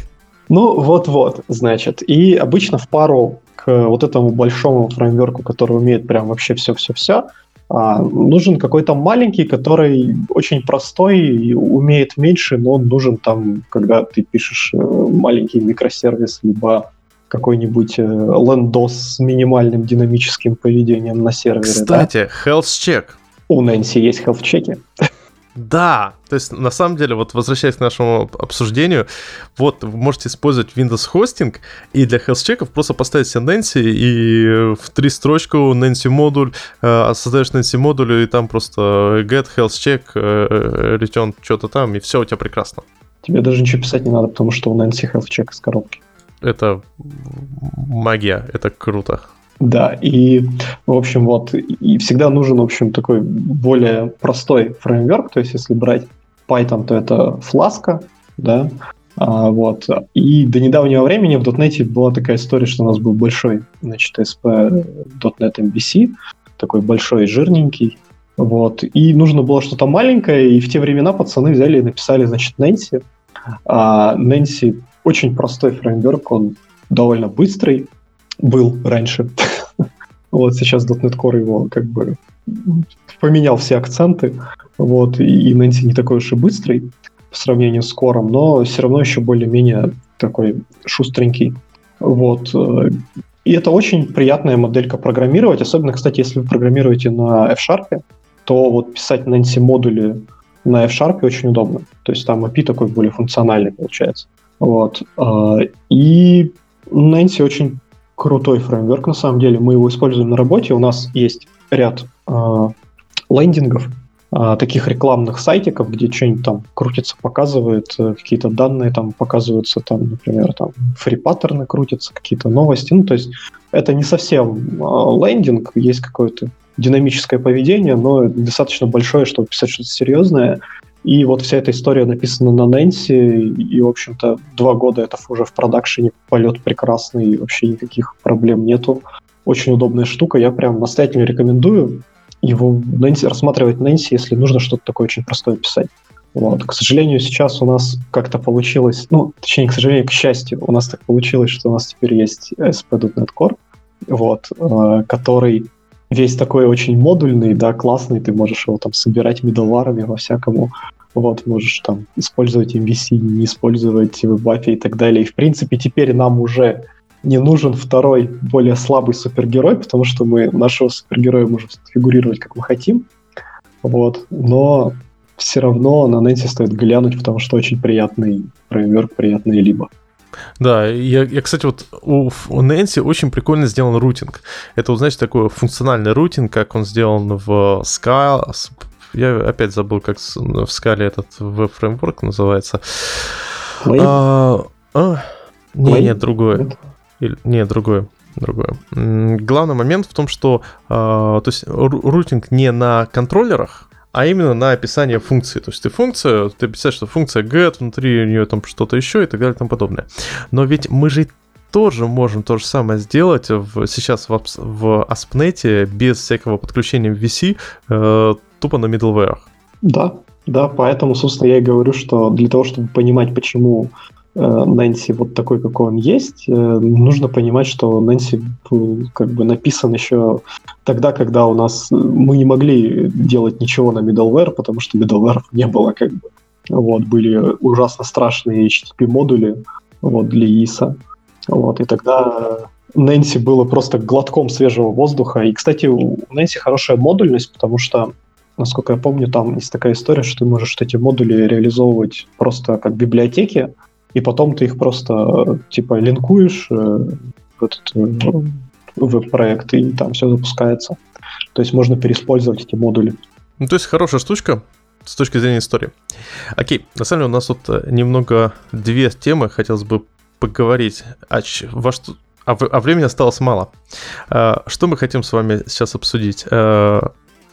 C: Ну, вот-вот, значит. И обычно в пару к вот этому большому фреймворку, который умеет прям вообще все-все-все, а, нужен какой-то маленький, который очень простой, и умеет меньше, но он нужен там, когда ты пишешь э, маленький микросервис, либо какой-нибудь э, лендос с минимальным динамическим поведением на сервере.
B: Кстати, да? health check.
C: У Нэнси есть health чеки.
B: Да, то есть на самом деле, вот возвращаясь к нашему обсуждению, вот вы можете использовать Windows хостинг и для health чеков просто поставить себе Nancy и в три строчку Nancy модуль, э, создаешь Nancy модуль и там просто get health check, э, return что-то там и все у тебя прекрасно.
C: Тебе даже ничего писать не надо, потому что у Nancy health check из коробки.
B: Это магия, это круто.
C: Да, и, в общем, вот, и всегда нужен, в общем, такой более простой фреймворк, то есть если брать Python, то это Flask, да, а, вот. И до недавнего времени в .NET была такая история, что у нас был большой, значит, ASP.NET MVC, такой большой, жирненький, вот. И нужно было что-то маленькое, и в те времена пацаны взяли и написали, значит, Nancy. А Nancy очень простой фреймворк, он довольно быстрый был раньше. вот сейчас .NET Core его как бы поменял все акценты, вот, и Nancy не такой уж и быстрый по сравнению с Core, но все равно еще более-менее такой шустренький. Вот. И это очень приятная моделька программировать, особенно, кстати, если вы программируете на F-Sharp, то вот писать Nancy модули на F-Sharp очень удобно. То есть там API такой более функциональный получается. Вот. А, и Nancy очень крутой фреймворк, на самом деле. Мы его используем на работе. У нас есть ряд э, лендингов, э, таких рекламных сайтиков, где что-нибудь там крутится, показывает, э, какие-то данные там показываются, там, например, там фри-паттерны крутятся, какие-то новости. Ну, то есть это не совсем э, лендинг, есть какое-то динамическое поведение, но достаточно большое, чтобы писать что-то серьезное. И вот вся эта история написана на Нэнси, и, в общем-то, два года это уже в продакшене, полет прекрасный, вообще никаких проблем нету. Очень удобная штука, я прям настоятельно рекомендую его Нэнси, рассматривать Нэнси, если нужно что-то такое очень простое писать. Вот. К сожалению, сейчас у нас как-то получилось, ну, точнее, к сожалению, к счастью, у нас так получилось, что у нас теперь есть SP.NET Core, вот, э, который весь такой очень модульный, да, классный, ты можешь его там собирать middleware во всякому, вот, можешь там использовать MVC, не использовать бафе и так далее. И, в принципе, теперь нам уже не нужен второй, более слабый супергерой, потому что мы нашего супергероя можем фигурировать, как мы хотим. Вот. Но все равно на Нэнси стоит глянуть, потому что очень приятный фреймворк, приятный либо.
B: Да, я, я кстати, вот у, у Nancy очень прикольно сделан рутинг. Это, вот, знаете, такой функциональный рутинг, как он сделан в Scala. Я опять забыл, как в Scala этот веб-фреймворк называется. А, а, не, нет, другое. Или, нет, другое. Другое. Главный момент в том, что а, то есть рутинг не на контроллерах, а именно на описание функции. То есть ты функция, ты писаешь, что функция get, внутри нее там что-то еще и так далее и тому подобное. Но ведь мы же тоже можем то же самое сделать в, сейчас в, в ASP.NET без всякого подключения в VC, э, тупо на middleware.
C: Да, да, поэтому, собственно, я и говорю, что для того, чтобы понимать, почему Нэнси вот такой, какой он есть, э, нужно понимать, что Нэнси был как бы написан еще тогда, когда у нас мы не могли делать ничего на middleware, потому что middleware не было как бы. Вот, были ужасно страшные HTTP модули вот, для ISA. Вот, и тогда Нэнси было просто глотком свежего воздуха. И, кстати, у Нэнси хорошая модульность, потому что насколько я помню, там есть такая история, что ты можешь эти модули реализовывать просто как библиотеки, и потом ты их просто типа линкуешь э, в этот э, веб-проект, и там все запускается. То есть можно переиспользовать эти модули.
B: Ну, то есть хорошая штучка с точки зрения истории. Окей, на самом деле у нас тут э, немного две темы, хотелось бы поговорить. А во что, а, а времени осталось мало. Что мы хотим с вами сейчас обсудить?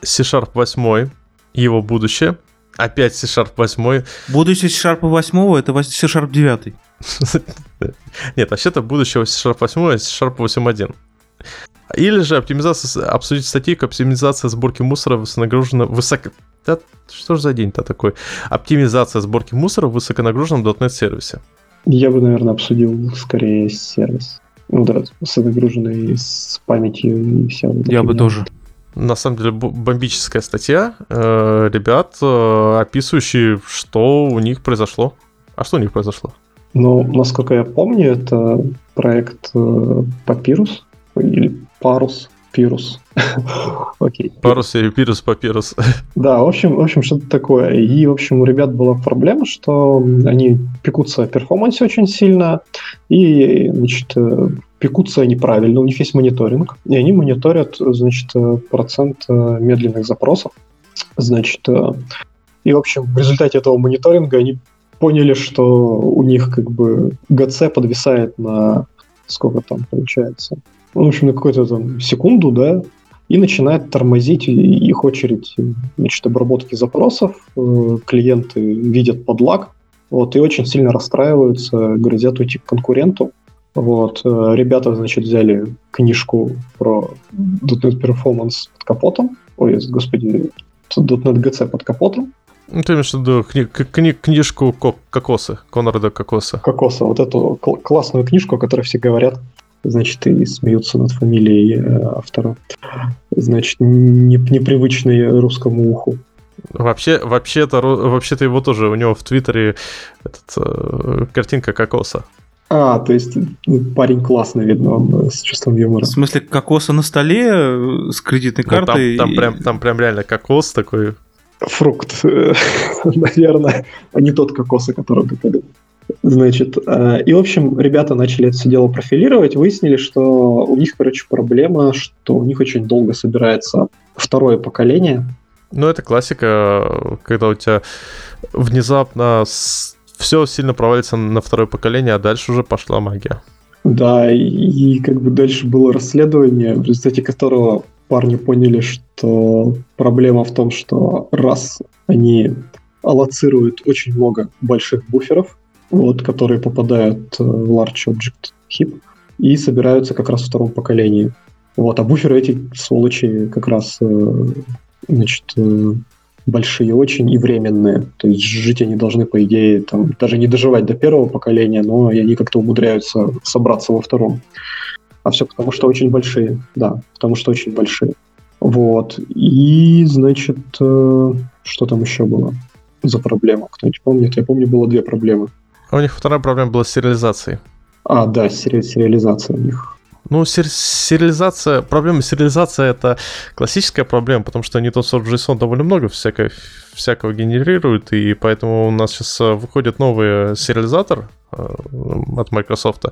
B: C-Sharp 8, его будущее, Опять C-Sharp 8.
A: Будущее C-Sharp 8 это C-Sharp 9.
B: Нет, вообще-то будущего C-Sharp 8 C-Sharp 8.1. Или же оптимизация, обсудить статейку оптимизация сборки мусора высоконагруженного... Высоко... Да, что же за день-то такой? Оптимизация сборки мусора в высоконагруженном .NET сервисе.
C: Я бы, наверное, обсудил скорее сервис. Ну да, высоконагруженный с памятью и все.
A: Я бы тоже
B: на самом деле бомбическая статья э, ребят, э, описывающие, что у них произошло. А что у них произошло?
C: Ну, насколько я помню, это проект э, Papyrus или Parus. Пирус.
B: Окей. Парус или пирус папирус.
C: Да, в общем, в общем, что-то такое. И, в общем, у ребят была проблема, что они пекутся о перформансе очень сильно, и, значит, пекутся они правильно, у них есть мониторинг, и они мониторят, значит, процент э, медленных запросов, значит, э, и, в общем, в результате этого мониторинга они поняли, что у них как бы ГЦ подвисает на сколько там получается, в общем, на какую-то там секунду, да, и начинает тормозить их очередь значит, обработки запросов. Э, клиенты видят подлаг, вот, и очень сильно расстраиваются, грозят уйти к конкуренту. Вот, э, ребята, значит, взяли книжку про .NET Performance под капотом, ой, господи, .NET GC под капотом,
B: ну, ты имеешь в виду кни- кни- книжку Кокоса, Конрада Кокоса.
C: Кокоса, вот эту кл- классную книжку, о которой все говорят, значит, и смеются над фамилией э, автора. Значит, не, непривычный русскому уху.
B: Вообще, вообще-то, вообще-то его тоже, у него в Твиттере этот, э, картинка Кокоса.
C: А, то есть ну, парень классный, видно, он э, с чувством юмора. В
A: смысле, кокоса на столе э, с кредитной картой?
B: Ну, там, там, прям, там прям реально кокос такой
C: фрукт, наверное, а не тот кокос, о котором ты подумал. Значит, э, и, в общем, ребята начали это все дело профилировать, выяснили, что у них, короче, проблема, что у них очень долго собирается второе поколение.
B: Ну, это классика, когда у тебя внезапно все сильно провалится на второе поколение, а дальше уже пошла магия.
C: Да, и, и как бы дальше было расследование, в результате которого парни поняли, что проблема в том, что раз они аллоцируют очень много больших буферов, вот, которые попадают э, в Large Object Heap, и собираются как раз в втором поколении. Вот, а буферы эти сволочи как раз э, значит, э, большие очень и временные. То есть жить они должны, по идее, там, даже не доживать до первого поколения, но они как-то умудряются собраться во втором. А все потому, что очень большие. Да, потому что очень большие. Вот. И, значит, что там еще было за проблема? Кто-нибудь помнит? Я помню, было две проблемы.
B: А у них вторая проблема была с сериализацией.
C: А, да, сери- сериализация у них.
B: Ну, сер- сериализация, проблема сериализация это классическая проблема, потому что они то JSON довольно много всякого, всякого генерируют, и поэтому у нас сейчас э, выходит новый сериализатор э, от Microsoft.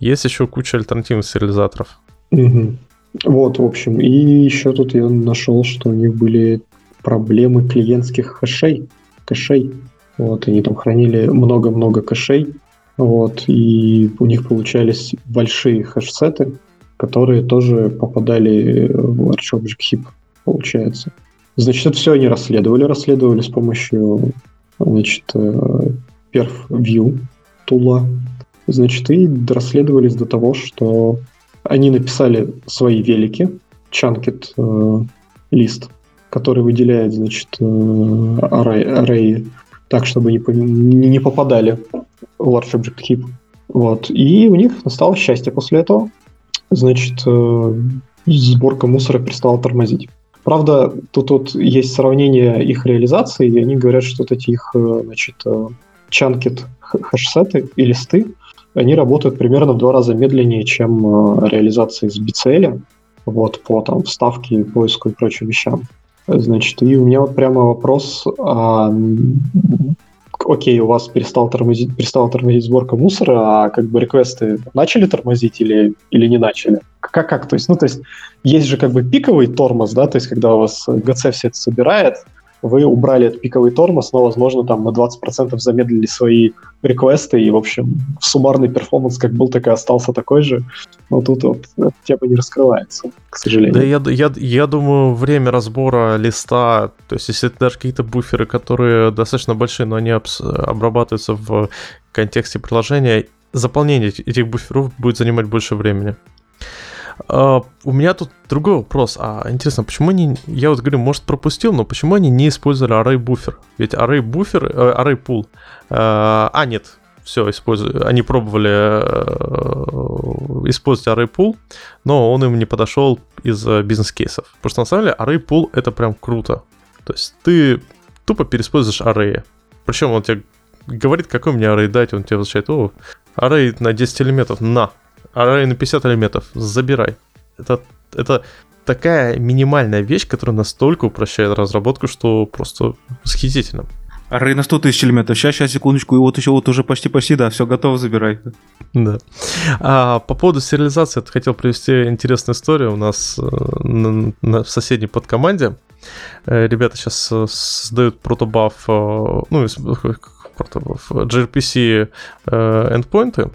B: Есть еще куча альтернативных сериализаторов.
C: Угу. Вот, в общем, и еще тут я нашел, что у них были проблемы клиентских хэшей, кэшей. Вот, они там хранили много-много кэшей, вот, и у них получались большие хэш-сеты, которые тоже попадали в Large Object Heap, получается. Значит, это все они расследовали, расследовали с помощью, значит, э, PerfView тула, значит, и расследовались до того, что они написали свои велики, чанкет э, который выделяет, значит, э, array, array так, чтобы не, не, попадали в large object heap. Вот. И у них настало счастье после этого. Значит, э, сборка мусора перестала тормозить. Правда, тут вот есть сравнение их реализации, и они говорят, что вот эти их, э, значит, э, чанкет хэшсеты и листы, они работают примерно в два раза медленнее, чем реализации с BCL, вот, по там вставке, поиску и прочим вещам. Значит, и у меня вот прямо вопрос, а, окей, у вас перестал тормозить, перестала тормозить сборка мусора, а как бы реквесты начали тормозить или, или не начали? Как, как? То есть, ну, то есть, есть же как бы пиковый тормоз, да, то есть, когда у вас GC все это собирает, вы убрали этот пиковый тормоз, но, возможно, там на 20% замедлили свои реквесты, и, в общем, суммарный перформанс как был, так и остался такой же. Но тут вот эта тема не раскрывается, к сожалению.
B: Да, я, я, я думаю, время разбора листа, то есть если это даже какие-то буферы, которые достаточно большие, но они обрабатываются в контексте приложения, заполнение этих буферов будет занимать больше времени. Uh, у меня тут другой вопрос. А интересно, почему они, я вот говорю, может пропустил, но почему они не использовали array буфер? Ведь array буфер, э, array pool. Э, а, нет, все, используют. Они пробовали э, использовать array pool, но он им не подошел из бизнес-кейсов. Потому что на самом деле array pool это прям круто. То есть ты тупо переиспользуешь array. Причем он тебе говорит, какой мне array дать, он тебе возвращает, о, array на 10 элементов, на, array на 50 элементов, забирай. Это, это такая минимальная вещь, которая настолько упрощает разработку, что просто восхитительно.
A: Array на 100 тысяч элементов. Сейчас, сейчас, секундочку, и вот еще вот уже почти-почти, да, все, готово, забирай.
B: Да. А, по поводу сериализации, я хотел привести интересную историю. У нас э, на, на, в соседней подкоманде э, ребята сейчас э, создают протобаф, ну, в gRPC э, endpoints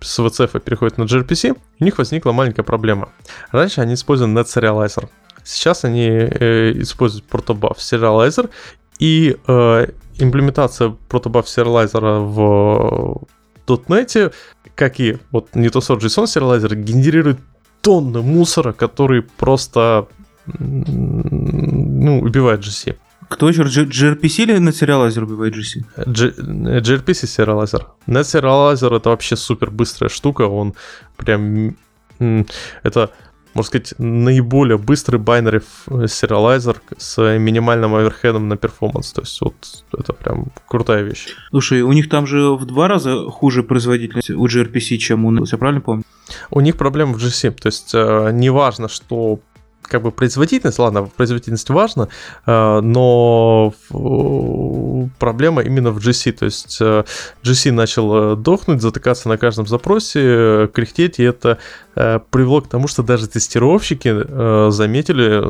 B: с VCF переходят на gRPC, у них возникла маленькая проблема. Раньше они использовали NetSerializer. Сейчас они э, используют Protobuf Serializer, и э, имплементация Protobuf Serializer в .NET, как и вот не то JSON Serializer, генерирует тонны мусора, который просто ну, убивает GC.
A: Кто еще? gRPC или NetSerializer убивает GC?
B: gRPC Serializer. NetSerializer это вообще супер быстрая штука, он прям... Это, можно сказать, наиболее быстрый байнери сериалайзер с минимальным оверхедом на перформанс. То есть вот это прям крутая вещь.
A: Слушай, у них там же в два раза хуже производительность у gRPC, чем у нас, я правильно помню?
B: У них проблема в GC. То есть э, неважно, что как бы производительность, ладно, производительность важна, э, но проблема именно в GC, то есть э, GC начал э, дохнуть, затыкаться на каждом запросе, кряхтеть, и это привело к тому, что даже тестировщики заметили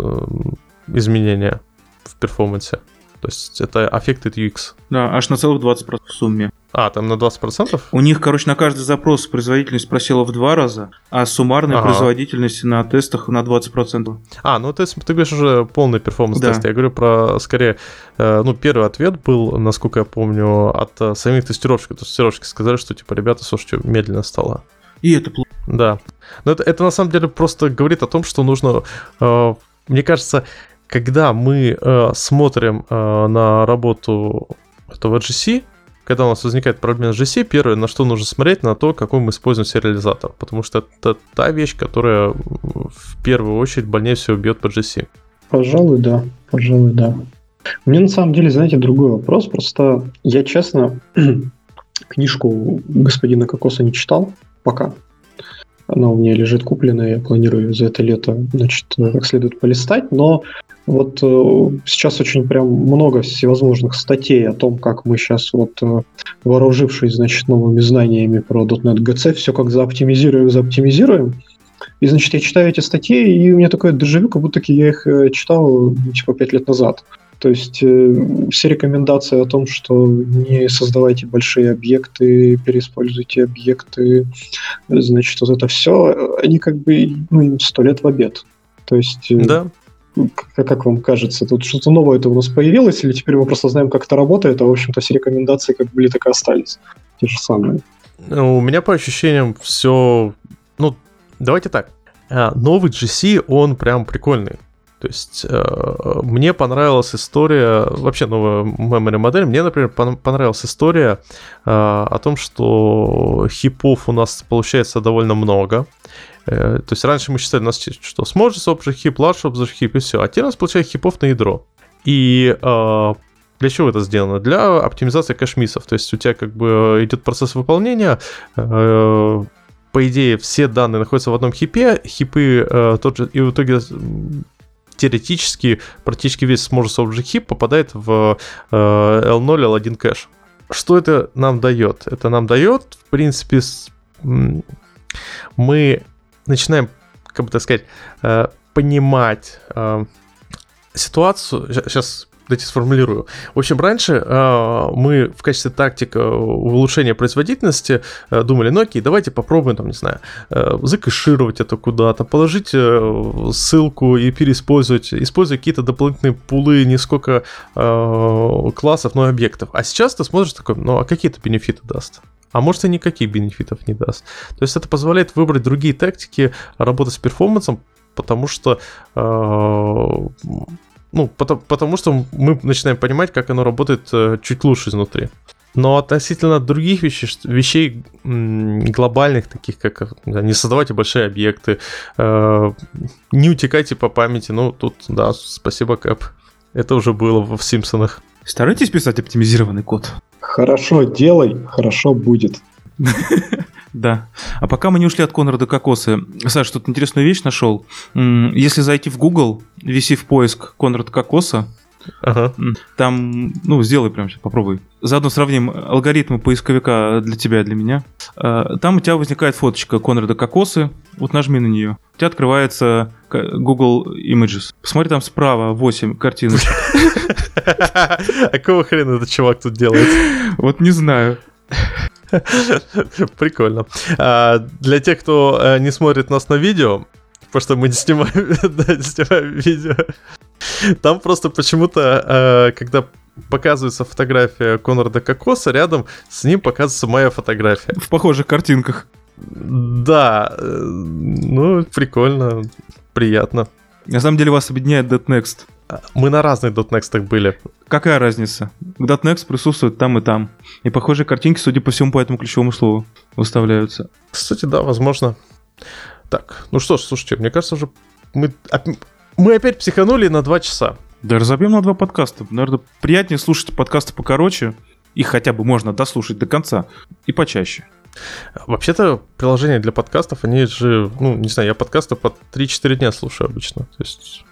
B: изменения в перформансе. То есть это affected UX.
A: Да, аж на целых 20% в сумме.
B: А, там на 20%?
A: У них, короче, на каждый запрос производительность просела в два раза, а суммарная ага. производительность на тестах на 20%.
B: А, ну ты, ты говоришь уже полный performance -тест. Да. Я говорю про, скорее, э, ну, первый ответ был, насколько я помню, от э, самих тестировщиков. Тестировщики сказали, что, типа, ребята, слушайте, медленно стало.
A: И это плохо.
B: Да. Но это, это на самом деле просто говорит о том, что нужно, э, мне кажется, когда мы э, смотрим э, на работу этого GC, когда у нас возникает проблема с GC, первое, на что нужно смотреть, на то, какой мы используем сериализатор. Потому что это та вещь, которая в первую очередь больнее всего бьет по GC.
C: Пожалуй, да. Пожалуй, да. Меня на самом деле, знаете, другой вопрос. Просто я, честно, книжку господина Кокоса не читал пока. Она у меня лежит купленная, я планирую за это лето, значит, как следует полистать, но вот э, сейчас очень прям много всевозможных статей о том, как мы сейчас вот э, вооружившись, значит, новыми знаниями про .NET GC, все как заоптимизируем, заоптимизируем. И, значит, я читаю эти статьи, и у меня такое дежавю, как будто я их э, читал, ну, типа, пять лет назад. То есть э, все рекомендации о том, что не создавайте большие объекты, переиспользуйте объекты, значит, вот это все, они как бы ну, сто лет в обед. То есть... Э,
B: да.
C: Как, как вам кажется, тут что-то новое это у нас появилось, или теперь мы просто знаем, как это работает, а, в общем-то, все рекомендации как были, так и остались. Те же самые.
B: Ну, у меня по ощущениям все... Ну, давайте так. А, новый GC, он прям прикольный. То есть э, мне понравилась история, вообще новая memory модель, мне, например, понравилась история э, о том, что хипов у нас получается довольно много. Э, то есть раньше мы считали, у нас что сможет object хип, large object хип и все, а теперь у нас получается хипов на ядро. И э, для чего это сделано? Для оптимизации кэшмисов. То есть у тебя как бы идет процесс выполнения, э, по идее, все данные находятся в одном хипе, хипы э, тот же, и в итоге теоретически практически весь Sможес Object Heap попадает в э, L0, L1 кэш. Что это нам дает? Это нам дает, в принципе, мы начинаем, как бы так сказать, э, понимать э, ситуацию. Сейчас дайте сформулирую. В общем, раньше э, мы в качестве тактик улучшения производительности думали, ну окей, давайте попробуем, там, не знаю, э, закэшировать это куда-то, положить ссылку и переиспользовать, используя какие-то дополнительные пулы, не сколько классов, но и объектов. А сейчас ты смотришь такой, ну а какие это бенефиты даст? А может и никаких бенефитов не даст. То есть это позволяет выбрать другие тактики работы с перформансом, потому что э, ну, потому, потому что мы начинаем понимать, как оно работает э, чуть лучше изнутри. Но относительно других вещей, вещей глобальных, таких как да, не создавайте большие объекты, э, не утекайте по памяти, ну тут, да, спасибо, Кэп. Это уже было в Симпсонах.
A: Старайтесь писать оптимизированный код.
C: Хорошо делай, хорошо будет.
A: Да. А пока мы не ушли от Конрада Кокоса, Саша, тут интересную вещь нашел. Если зайти в Google, виси в поиск Конрад Кокоса,
B: Ага.
A: Там, ну, сделай прям сейчас, попробуй. Заодно сравним алгоритмы поисковика для тебя и для меня. А, Там у тебя возникает фоточка Конрада Кокосы. Вот нажми на нее. У тебя открывается Google Images. Посмотри, там справа 8 картиночек.
B: А Какого хрена этот чувак тут делает?
A: Вот не знаю.
B: Прикольно. А, Для тех, кто э, не смотрит нас на видео, потому что мы не снимаем, да, не снимаем видео, там просто почему-то, э, когда показывается фотография Конрада Кокоса, рядом с ним показывается моя фотография.
A: В похожих картинках.
B: Да, э, ну, прикольно, приятно.
A: На самом деле вас объединяет .next.
B: Мы на разных дотнекстах были.
A: Какая разница? .next присутствует там и там. И похожие картинки, судя по всему, по этому ключевому слову выставляются.
B: Кстати, да, возможно. Так, ну что ж, слушайте, мне кажется, уже мы, мы опять психанули на два часа.
A: Да разобьем на два подкаста. Наверное, приятнее слушать подкасты покороче. Их хотя бы можно дослушать до конца. И почаще.
B: Вообще-то приложения для подкастов, они же, ну, не знаю, я подкасты по 3-4 дня слушаю обычно. То есть,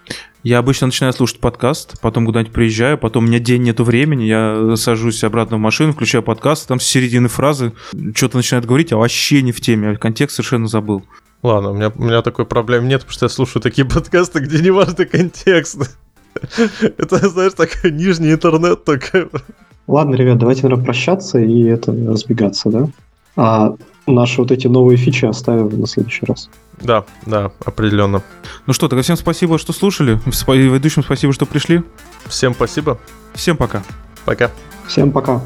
A: Я обычно начинаю слушать подкаст, потом куда-нибудь приезжаю, потом у меня день нету времени, я сажусь обратно в машину, включаю подкаст, там с середины фразы что-то начинает говорить, а вообще не в теме, а контекст совершенно забыл.
B: Ладно, у меня, у меня такой проблем нет, потому что я слушаю такие подкасты, где не важно контекст. Это, знаешь, такой нижний интернет только.
C: Ладно, ребят, давайте, наверное, прощаться и это разбегаться, да? А наши вот эти новые фичи оставим на следующий раз.
B: Да, да, определенно.
A: Ну что, тогда всем спасибо, что слушали, ведущим спасибо, что пришли.
B: Всем спасибо.
A: Всем пока.
B: Пока.
C: Всем пока.